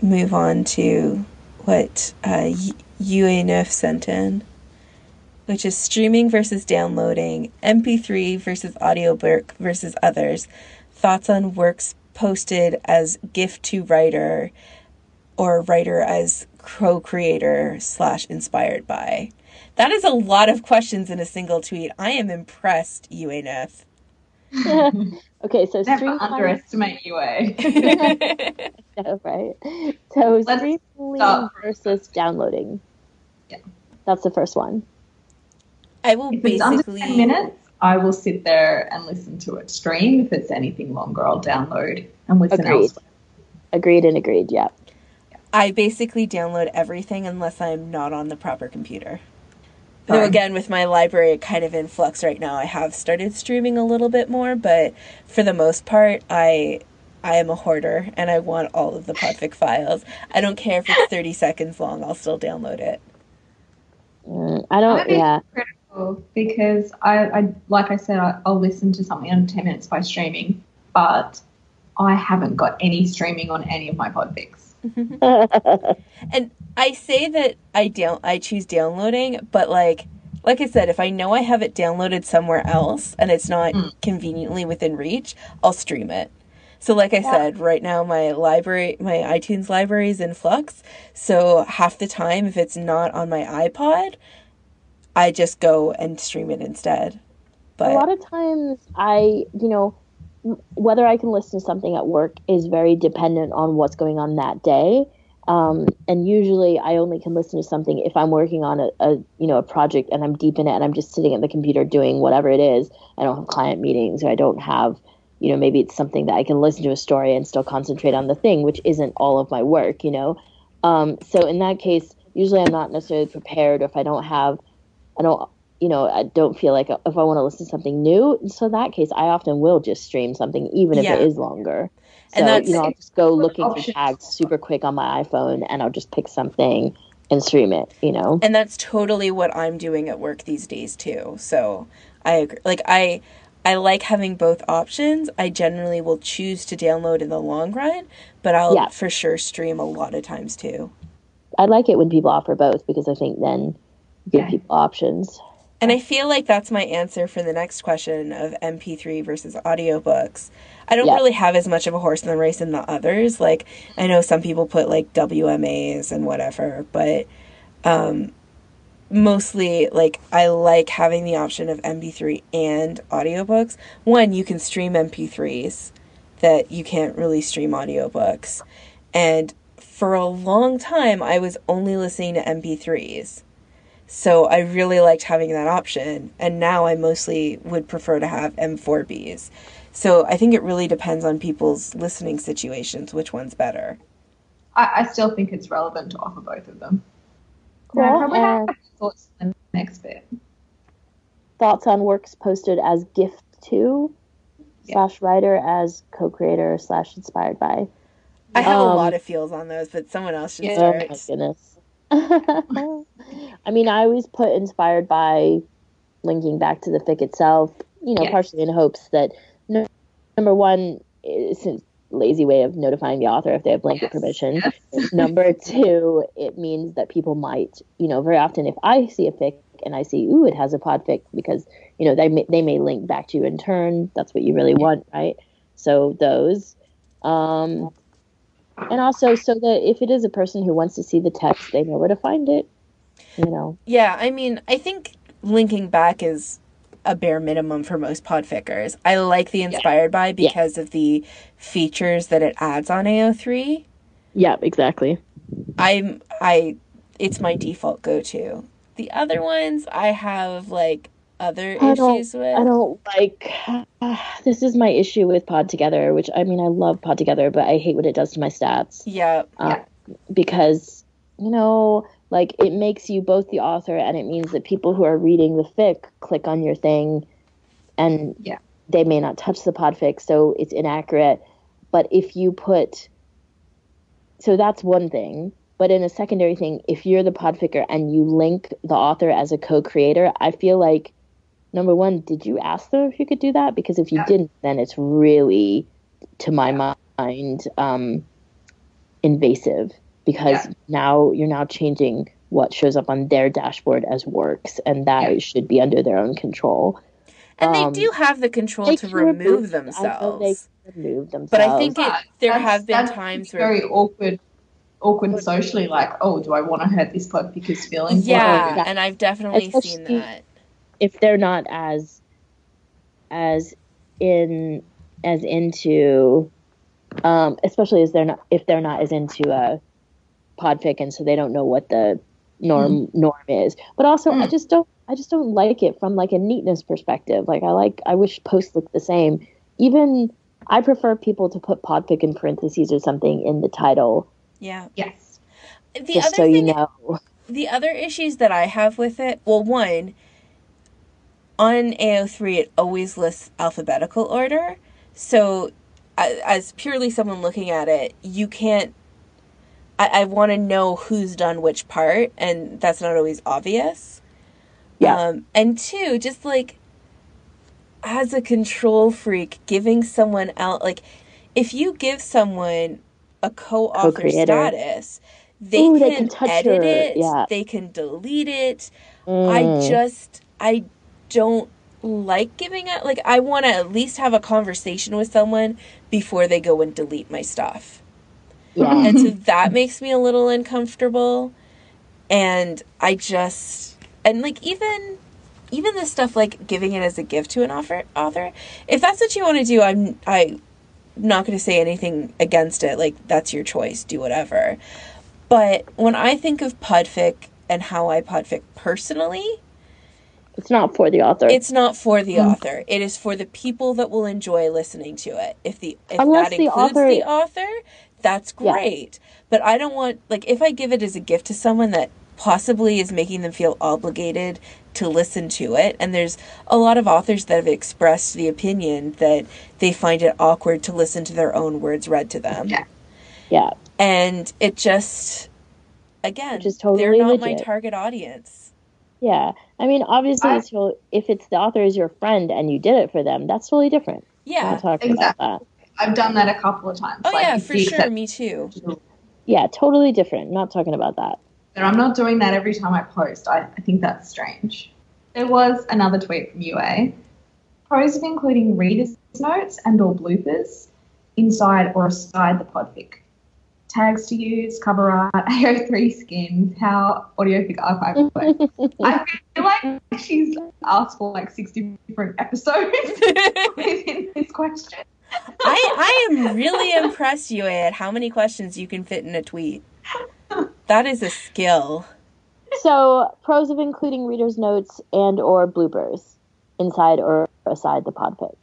move on to what uh, UA9 sent in, which is streaming versus downloading, MP3 versus audiobook versus others, thoughts on works posted as gift to writer or writer as co-creator slash inspired by. That is a lot of questions in a single tweet. I am impressed, UANF. Okay, so Never stream underestimate UA. Yeah, right. So Let's streaming start versus downloading. Yeah. That's the first one. I will if it's under basically 10 minutes, I will sit there and listen to it stream. If it's anything longer, I'll download and listen Agreed. elsewhere. Agreed and agreed, yeah. I basically download everything unless I'm not on the proper computer. Though again, with my library kind of in flux right now, I have started streaming a little bit more, but for the most part, I I am a hoarder and I want all of the podfic files. I don't care if it's 30 seconds long, I'll still download it. Mm, I don't, I'm a bit yeah. critical because I, I like I said, I, I'll listen to something under 10 minutes by streaming, but I haven't got any streaming on any of my podfics. And I say that I down I choose downloading, but like like I said, if I know I have it downloaded somewhere else and it's not hmm. conveniently within reach, I'll stream it. So like I said, right now my library my iTunes library is in flux. So half the time if it's not on my iPod, I just go and stream it instead. But a lot of times I, you know, m- whether I can listen to something at work is very dependent on what's going on that day. Um, and usually I only can listen to something if I'm working on a, a, you know, a project and I'm deep in it and I'm just sitting at the computer doing whatever it is. I don't have client meetings or I don't have, you know, maybe it's something that I can listen to a story and still concentrate on the thing, which isn't all of my work, you know? Um, so in that case, usually I'm not necessarily prepared or if I don't have, I don't, you know, I don't feel like if I want to listen to something new. So in that case, I often will just stream something, even if Yeah. it is longer. So, And that's- you know, I'll just go Good looking for option. tags super quick on my iPhone and I'll just pick something and stream it, you know? and that's totally what I'm doing at work these days too. So I agree. Like I, I like having both options. I generally will choose to download in the long run, but I'll Yeah. for sure stream a lot of times too. I like it when people offer both because I think then you give Yeah. people options. And I feel like that's my answer for the next question of MP3 versus audiobooks. I don't Yeah. really have as much of a horse in the race in the others. Like I know some people put like WMAs and whatever, but um mostly like I like having the option of MP3 and audiobooks. One, you can stream MP3s that you can't really stream audiobooks. And for a long time I was only listening to MP3s. So I really liked having that option. And now I mostly would prefer to have M4Bs. So I think it really depends on people's listening situations, which one's better. I, I still think it's relevant to offer both of them. Cool. I probably And have thoughts on the next bit. thoughts on works posted as gift to Yeah. slash writer as co-creator slash inspired by. I have a Um, lot of feels on those, but someone else should Yeah. Oh my goodness. I mean, I always put inspired by linking back to the fic itself. you know, Yes. partially in hopes that no, number one, it's a lazy way of notifying the author if they have blanket Yes. permission. Yes. number two, it means that people might, you know, very often if I see a fic and I see, ooh, it has a pod podfic because, you know, they may, they may link back to you in turn. That's what you really want, right? So those. Um, and also so that if it is a person who wants to see the text, they know where to find it. You know, Yeah, I mean, I think linking back is a bare minimum for most podfickers. I like the inspired by because of the features that it adds on AO3. yeah, exactly. I'm I it's my default go to. The other ones I have like other I don't- issues with. I don't like. this is my issue with Pod Together, which I mean, I love Pod Together, but I hate what it does to my stats. Yeah. uh, because you know like it makes you both the author and it means that people who are reading the fic click on your thing and Yeah. they may not touch the pod podfic so it's inaccurate but if you put so that's one thing but in a secondary thing if you're the podficker and you link the author as a co-creator i feel like number one did you ask them if you could do that because if you Yeah. didn't then it's really to my mind um invasive because Yeah. now you're now changing what shows up on their dashboard as works and that Yeah. should be under their own control And Um, they do have the control to remove themselves. they remove themselves But I think it, there that's- have been that's times where it's very awkward, awkward socially. Like, oh, do I want to hurt this podcast's feelings? yeah, Yeah. and I've definitely seen that. If they're not as as in as into um especially as they're not if they're not as into a podfic and so they don't know what the norm norm is but also i Mm. just don't i just don't like it from like a neatness perspective like i like i wish posts looked the same even i prefer people to put podfic in parentheses or something in the title Yeah. Yes. The just other so thing you know the other issues that I have with it, well, one, on AO3, it always lists alphabetical order. So, as purely someone looking at it, you can't. I, I want to know who's done which part, and that's not always obvious. Yeah. Um, and two, just like as a control freak, giving someone out, like, if you give someone a co author status, they, Ooh, can, they can edit it, yeah. they can delete it. Mm. I just, I don't like giving it, like, I want to at least have a conversation with someone before they go and delete my stuff. yeah And so that makes me a little uncomfortable. And I just, and like, even even the stuff like giving it as a gift to an author author if that's what you want to do i'm i'm not going to say anything against it like that's your choice do whatever but when i think of podfic and how i podfic personally it's not for the author. It's not for the Mm. author. It is for the people that will enjoy listening to it. If the if Unless that the includes author- the author that's Yeah. great. But i don't want like if i give it as a gift to someone that possibly is making them feel obligated to listen to it and there's a lot of authors that have expressed the opinion that they find it awkward to listen to their own words read to them. Yeah. yeah. And it just again Which totally they're not my target audience Yeah, I mean, obviously, I- it's real- if it's the author is your friend and you did it for them, that's totally different. Yeah exactly. about that. I've done that a couple of times. oh Like, yeah for sure exception. me too Yeah, totally different. Not talking about that. But I'm not doing that every time I post. I, I think that's strange. There was another tweet from UA. Pros of including readers' notes and or bloopers inside or aside the podfic. Tags to use, cover art, AO3 skins, how audiofic archive works. I feel like she's asked for like 60 different episodes within this question. I, I am really impressed, UA, at how many questions you can fit in a tweet. That is a skill. So, pros of including readers' notes and or bloopers inside or aside the podfic.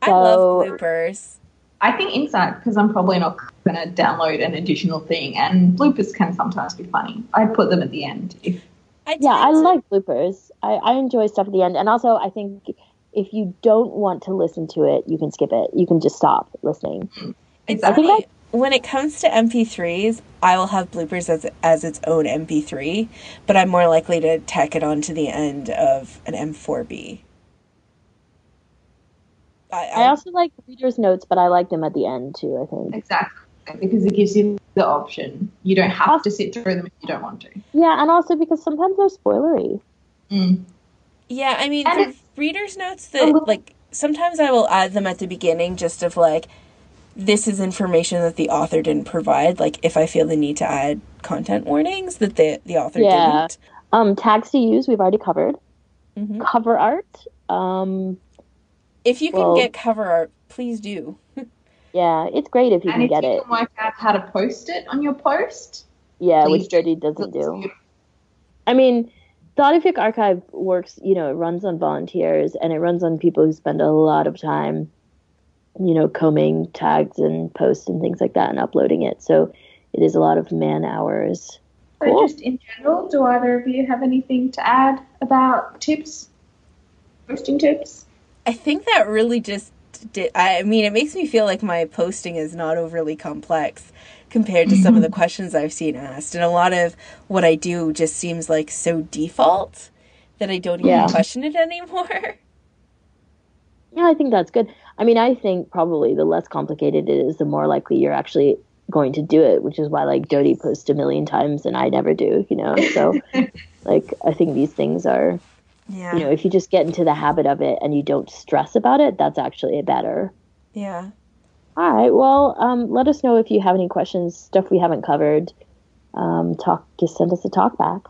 I love So- bloopers. I think inside because I'm probably not going to download an additional thing, and bloopers can sometimes be funny. I'd put them at the end if I Yeah, I like bloopers. I, I enjoy stuff at the end, and also I think if you don't want to listen to it, you can skip it. You can just stop listening. Mm-hmm. It's Exactly. funny, when it comes to MP3s, I will have bloopers as as its own MP3, but I'm more likely to tack it on to the end of an M4B. I, I also like reader's notes, but I like them at the end too. I think. Exactly. Because it gives you the option. You don't have to sit through them if you don't want to. Yeah, and also because sometimes they're spoilery. Mm. Yeah, I mean, And the reader's notes that, like, sometimes I will add them at the beginning just of, like, this is information that the author didn't provide. Like, if I feel the need to add content warnings that the, the author Yeah. didn't. Um, tags to use we've already covered. Mhm. Cover art. Um, If you can Well- get cover art, please do. yeah, it's great if you And can if get you it. can work out how to post it on your post, Yeah, please which Dirty doesn't do. do. I mean, the Audiofic Archive works, you know, it runs on volunteers and it runs on people who spend a lot of time, you know, combing tags and posts and things like that and uploading it. So it is a lot of man hours. So Cool. just in general, do either of you have anything to add about tips? Posting tips? I think that really just did. I mean, it makes me feel like my posting is not overly complex compared to some of the mm-hmm. questions I've seen asked. And a lot of what I do just seems like so default that I don't even Yeah. question it anymore. Yeah, I think that's good. I mean, I think probably the less complicated it is, the more likely you're actually going to do it, which is why like Dodie posts a million times and I never do, you know? So like I think these things are Yeah. you know, if you just get into the habit of it and you don't stress about it, that's actually better. yeah. All right. Well, um, let us know if you have any questions, stuff we haven't covered. Um, talk, just send us a talk back.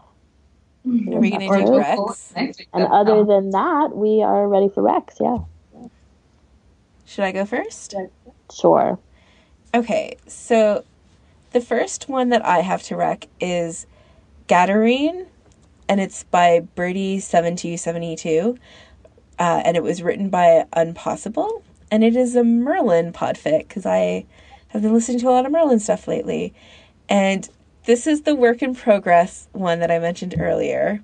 Are we going to do recs? Next. And other than that, we are ready for recs. Yeah, Should I go first? sure. Okay, so the first one that I have to rec is Gadarene, and it's by Birdie7272, uh, and it was written by Unpossible, and it is a Merlin podfic, because I have been listening to a lot of Merlin stuff lately. And this is the work in progress one that I mentioned earlier.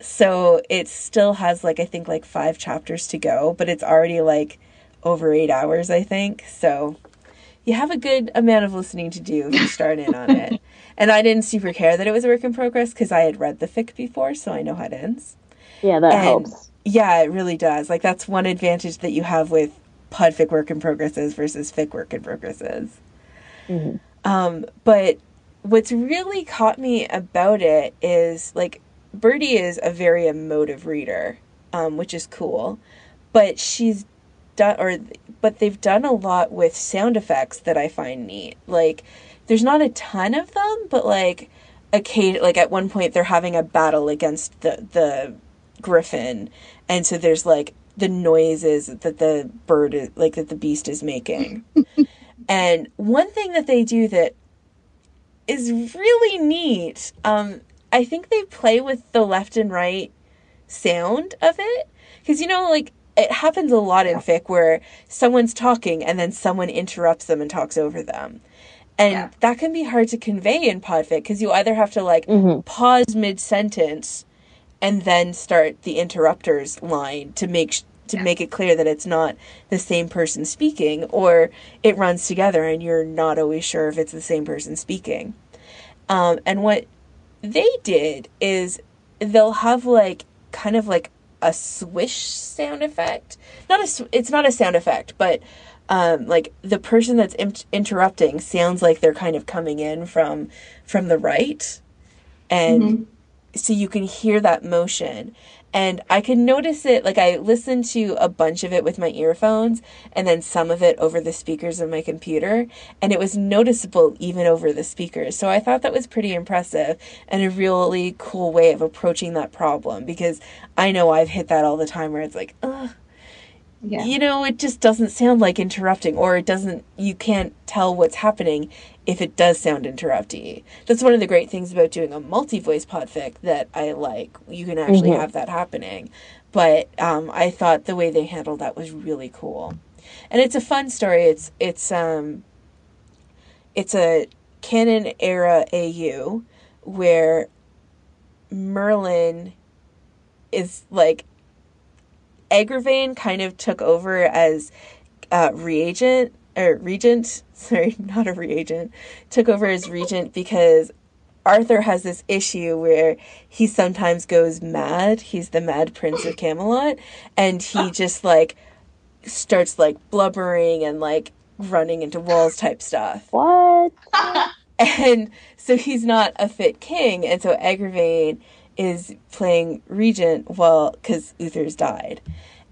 So it still has, like, I think, like five chapters to go, but it's already, like, over eight hours, I think. So you have a good amount of listening to do if you start in on it. And I didn't super care that it was a work in progress because I had read the fic before, so I know how it ends. Yeah, that And- helps. Yeah, it really does. Like that's one advantage that you have with podfic work in progresses versus fic work in progresses. Mhm. Um, but what's really caught me about it is like Birdie is a very emotive reader, um, which is cool. But she's done, or but they've done a lot with sound effects that I find neat. Like, there's not a ton of them, but like, occasion, like at one point they're having a battle against the the griffin, and so there's like the noises that the bird is like that the beast is making. and one thing that they do that is really neat. Um, I think they play with the left and right sound of it because you know, like it happens a lot in fic where someone's talking and then someone interrupts them and talks over them. And Yeah. that can be hard to convey in podfic because you either have to like Mhm. pause mid sentence and then start the interrupters line to make sh- to Yeah. make it clear that it's not the same person speaking or it runs together and you're not always sure if it's the same person speaking. Um, and what they did is they'll have like kind of like a swish sound effect. Not a it's not a sound effect, but um, like the person that's in- interrupting sounds like they're kind of coming in from from the right, and so you can hear that motion. And I can notice it, like I listened to a bunch of it with my earphones and then some of it over the speakers of my computer, and it was noticeable even over the speakers. So I thought that was pretty impressive and a really cool way of approaching that problem because I know I've hit that all the time where it's like, ugh, Yeah. you know, it just doesn't sound like interrupting, or it doesn't, you can't tell what's happening if it does sound interrupty. That's one of the great things about doing a multi voice podfic that I like. You can actually Mhm. have that happening. But um, I thought the way they handled that was really cool. And it's a fun story. It's, it's, um, it's a canon era AU where Merlin is like Agravain kind of took over as uh, reagent or regent. Sorry, not a reagent. Took over as regent because Arthur has this issue where he sometimes goes mad. He's the mad prince of Camelot, and he just like starts like blubbering and like running into walls type stuff. What? and so he's not a fit king, and so Agravain is playing regent well because Uther's died,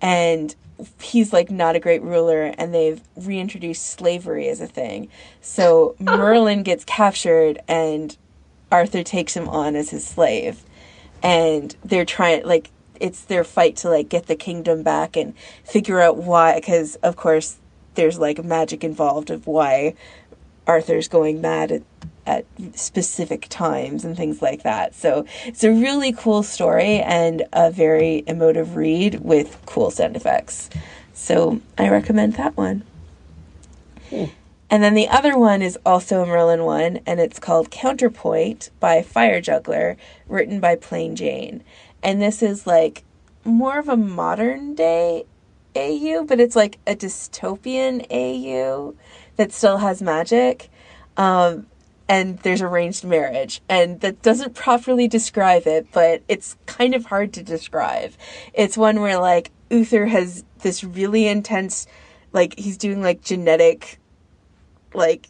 and he's like not a great ruler, and they've reintroduced slavery as a thing. So Merlin gets captured, and Arthur takes him on as his slave, and they're trying like it's their fight to like get the kingdom back and figure out why because of course there's like magic involved of why Arthur's going mad at, at specific times and things like that. So it's a really cool story and a very emotive read with cool sound effects. So I recommend that one. Hmm. And then the other one is also a Merlin one, and it's called Counterpoint by Fire Juggler, written by Plain Jane. And this is like more of a modern day AU, but it's like a dystopian AU that still has magic. Um, and there's arranged marriage. And that doesn't properly describe it, but it's kind of hard to describe. It's one where like Uther has this really intense, like he's doing like genetic, like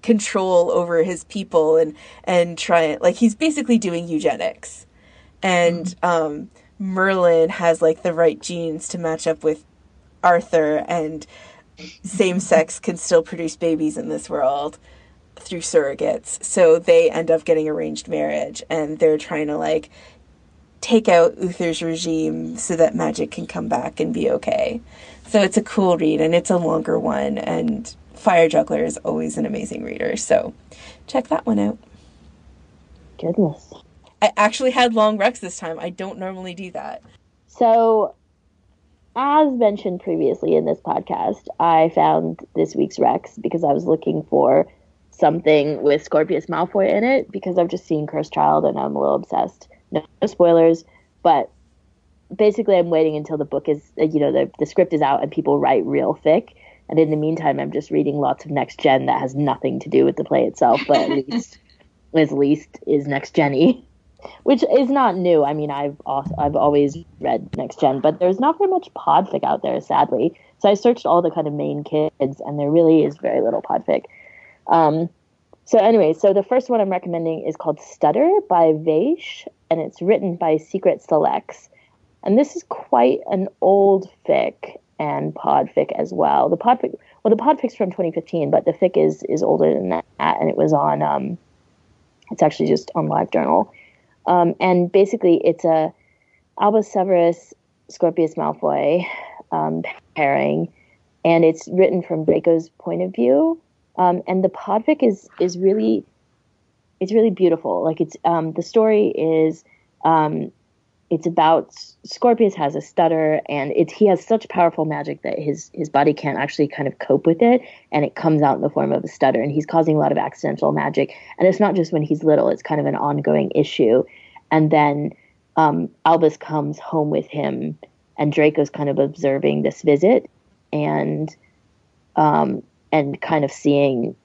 control over his people and and try like he's basically doing eugenics and um merlin has like the right genes to match up with arthur and same sex can still produce babies in this world through surrogates so they end up getting arranged marriage and they're trying to like take out uther's regime so that magic can come back and be okay so it's a cool read and it's a longer one and Fire Juggler is always an amazing reader, so check that one out. Goodness. I actually had long recs this time. I don't normally do that. So, as mentioned previously in this podcast, I found this week's recs because I was looking for something with Scorpius Malfoy in it because I've just seen Cursed Child and I'm a little obsessed. No, no spoilers, but basically I'm waiting until the book is, uh, you know, the, the script is out and people write real thick. And in the meantime, I'm just reading lots of next gen that has nothing to do with the play itself, but at least, at least is next gen which is not new. I mean, I've also, I've always read next gen, but there's not very much podfic out there, sadly. So I searched all the kind of main kids, and there really is very little podfic. Um, so anyway, so the first one I'm recommending is called Stutter by Vaish, and it's written by Secret Selects. And this is quite an old fic, and podfic as well. The podfic, well, the podfic's from 2015, but the fic is is older than that, and it was on. Um, it's actually just on LiveJournal, um, and basically it's a Albus Severus Scorpius Malfoy um, pairing, and it's written from Draco's point of view. Um, and the podfic is is really, it's really beautiful. Like it's um, the story is um, it's about Scorpius has a stutter and it's he has such powerful magic that his his body can't actually kind of cope with it and it comes out in the form of a stutter and he's causing a lot of accidental magic. And it's not just when he's little it's kind of an ongoing issue. And then um, Albus comes home with him and Draco's kind of observing this visit and um, and kind of seeing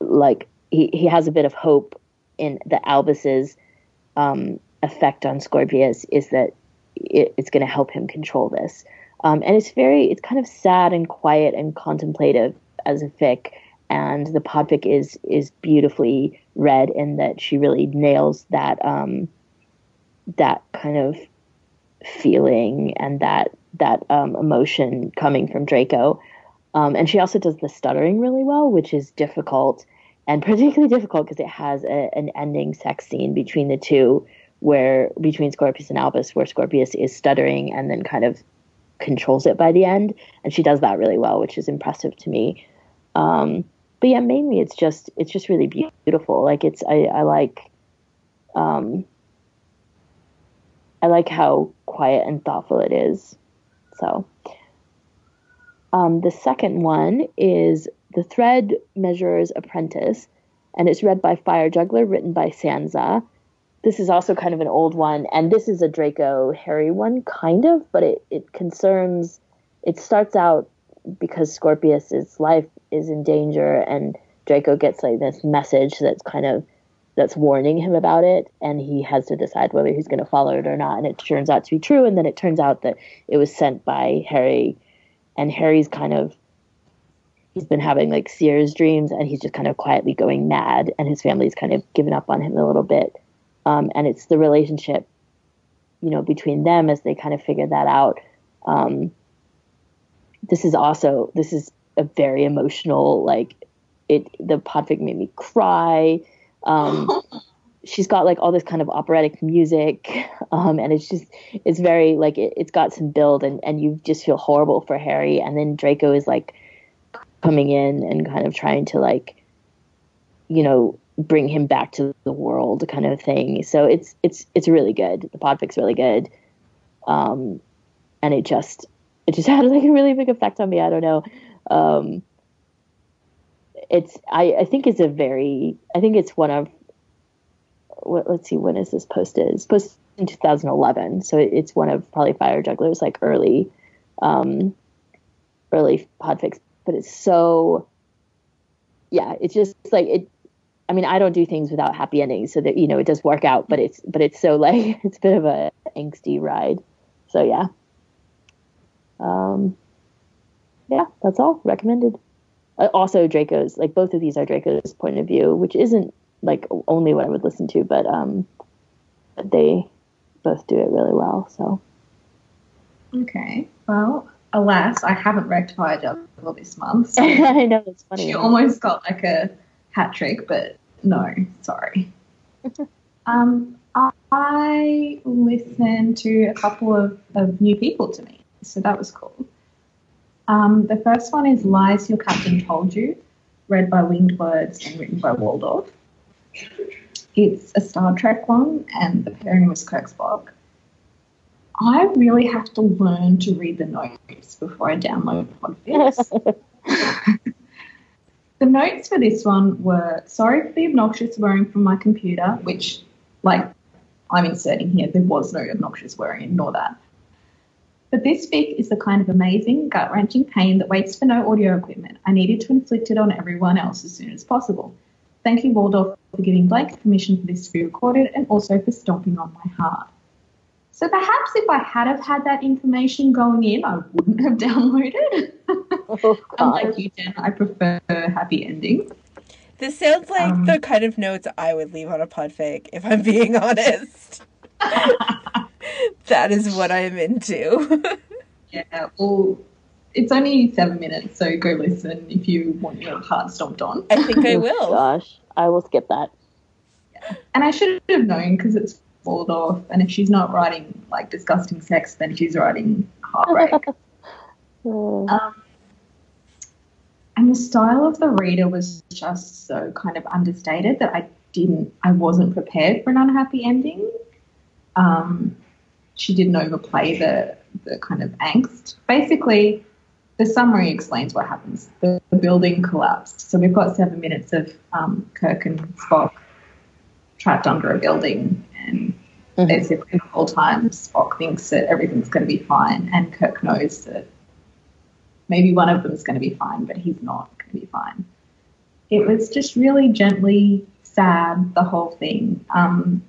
like he, he has a bit of hope in the Albus's um, effect on Scorpius is that it, it's going to help him control this. Um, and it's very, it's kind of sad and quiet and contemplative as a fic. And the podfic is is beautifully read in that she really nails that um, that kind of feeling and that that um, emotion coming from Draco. Um, and she also does the stuttering really well, which is difficult and particularly difficult because it has a, an ending sex scene between the two where between Scorpius and Albus, where Scorpius is stuttering and then kind of controls it by the end, and she does that really well, which is impressive to me. Um, but yeah, mainly it's just it's just really beautiful. Like it's I, I like um, I like how quiet and thoughtful it is. So um, the second one is the Thread Measurer's Apprentice, and it's read by Fire Juggler, written by Sansa this is also kind of an old one, and this is a Draco Harry one, kind of, but it, it concerns. It starts out because Scorpius's life is in danger, and Draco gets like this message that's kind of that's warning him about it and he has to decide whether he's going to follow it or not and it turns out to be true and then it turns out that it was sent by harry and harry's kind of he's been having like seers dreams and he's just kind of quietly going mad and his family's kind of given up on him a little bit um, and it's the relationship you know between them as they kind of figure that out. Um, this is also this is a very emotional like it the podfic made me cry. Um, she's got like all this kind of operatic music, um, and it's just it's very like it, has got some build, and and you just feel horrible for Harry, and then Draco is like coming in and kind of trying to like you know bring him back to the world kind of thing. So it's it's it's really good. The podfic's really good, um, and it just it just had like a really big effect on me. I don't know. Um, it's I, I think it's a very I think it's one of what, let's see when is this posted it's posted in 2011 so it's one of probably fire jugglers like early um early podfics but it's so yeah it's just like it I mean I don't do things without happy endings so that you know it does work out but it's but it's so like it's a bit of a angsty ride so yeah um yeah that's all recommended uh, also Draco's like both of these are Draco's point of view, which isn't like only what I would listen to, but um, they both do it really well. So okay, well, alas, I haven't wrecked Fire Juggler this month. So I know it's funny. She almost got like a hat trick, but no, sorry. um, I listened to a couple of, of new people to me, so that was cool. Um, the first one is Lies Your Captain Told You, read by Winged Words and written by Waldorf. It's a Star Trek one, and the pairing was Kirk's Spock. I really have to learn to read the notes before I download Podfics. the notes for this one were sorry for the obnoxious swearing from my computer, which, like, I'm inserting here, there was no obnoxious swearing, ignore that. But this fic is the kind of amazing, gut wrenching pain that waits for no audio equipment. I needed to inflict it on everyone else as soon as possible. Thank you, Waldorf, for giving Blake permission for this to be recorded and also for stomping on my heart. So perhaps if I had have had that information going in, I wouldn't have downloaded. Oh, Unlike you, Jen, I prefer happy endings. This sounds like um, the kind of notes I would leave on a podfic, if I'm being honest. that is what I'm into. yeah, well, it's only seven minutes, so go listen if you want your heart stomped on. I think I will. Gosh, I will skip that. Yeah. And I should have known because it's Waldorf, and if she's not writing like disgusting sex, then she's writing heartbreak. um, and the style of the reader was just so kind of understated that I didn't, I wasn't prepared for an unhappy ending. Um, she didn't overplay the the kind of angst. Basically, the summary explains what happens. The, the building collapsed. So we've got seven minutes of um, Kirk and Spock trapped under a building, mm-hmm. basically the whole time Spock thinks that everything's going to be fine, and Kirk knows that maybe one of them's going to be fine, but he's not going to be fine. It was just really gently sad, the whole thing. Um,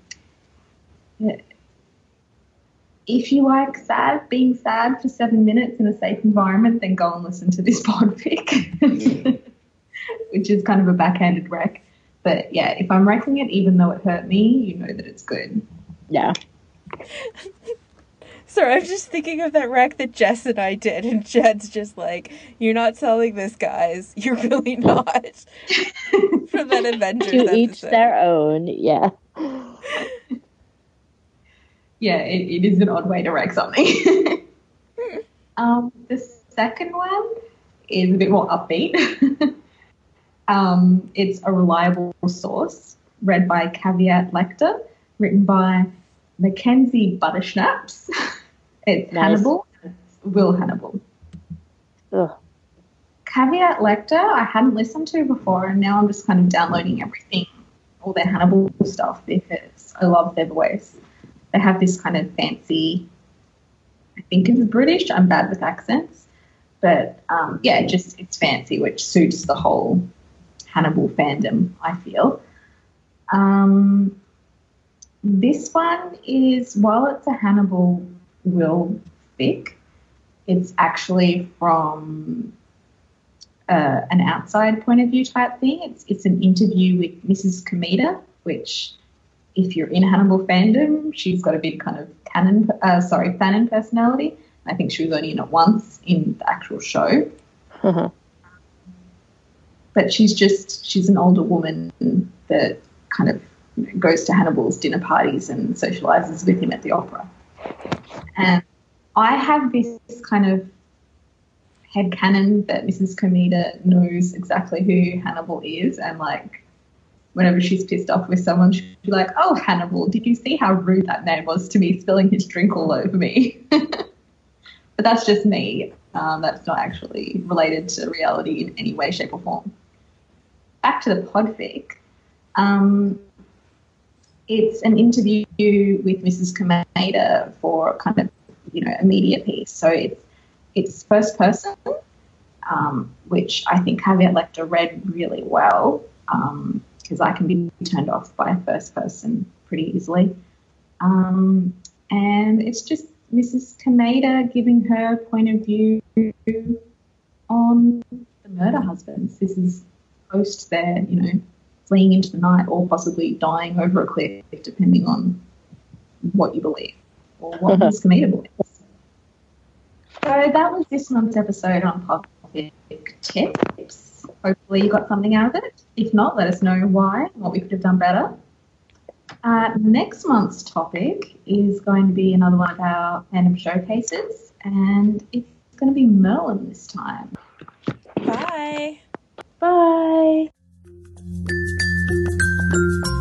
if you like sad, being sad for seven minutes in a safe environment, then go and listen to this podfic, which is kind of a backhanded rec. But yeah, if I'm wrecking it, even though it hurt me, you know that it's good. Yeah. Sorry, I'm just thinking of that rec that Jess and I did, and Jed's just like, "You're not selling this, guys. You're really not." From that Avengers to each their own. Yeah yeah, it, it is an odd way to rank something. um, the second one is a bit more upbeat. um, it's a reliable source, read by Caveat Lector, written by Mackenzie Buttersnaps. it's nice. Hannibal. It's Will Hannibal. Ugh. Caveat Lector, I hadn't listened to before, and now I'm just kind of downloading everything, all their Hannibal stuff, because I love their voice they have this kind of fancy, I think it's British, I'm bad with accents, but um, yeah, just it's fancy, which suits the whole Hannibal fandom, I feel. Um, this one is, while it's a Hannibal Will fic, it's actually from uh, an outside point of view type thing. It's it's an interview with Mrs. Komeda, which, if you're in Hannibal fandom, she's got a big kind of canon, uh, sorry, fanon personality. I think she was only in it once in the actual show. Mhm. But she's just she's an older woman that kind of goes to Hannibal's dinner parties and socializes with him at the opera. And I have this kind of headcanon that Mrs. Komeda knows exactly who Hannibal is and like whenever she's pissed off with someone, she'll be like, Oh, Hannibal, did you see how rude that man was to me, spilling his drink all over me? but that's just me. Um, that's not actually related to reality in any way, shape, or form. Back to the podfic. Um, it's an interview with Mrs. Komeda for kind of, you know, a media piece. So it's it's first person, um, which I think Caveat Lector read really well because I can be turned off by a first person pretty easily. Um, and it's just Mrs. Komeda giving her point of view on the murder husbands. This is post their, you know, fleeing into the night or possibly dying over a cliff, depending on what you believe or what Mrs. Komeda believes. So that was this month's episode on Public Tips. Hopefully you got something out of it. If not, let us know why, what we could have done better. Uh, next month's topic is going to be another one of our fandom showcases, and it's going to be Merlin this time. Bye. Bye. Thank you.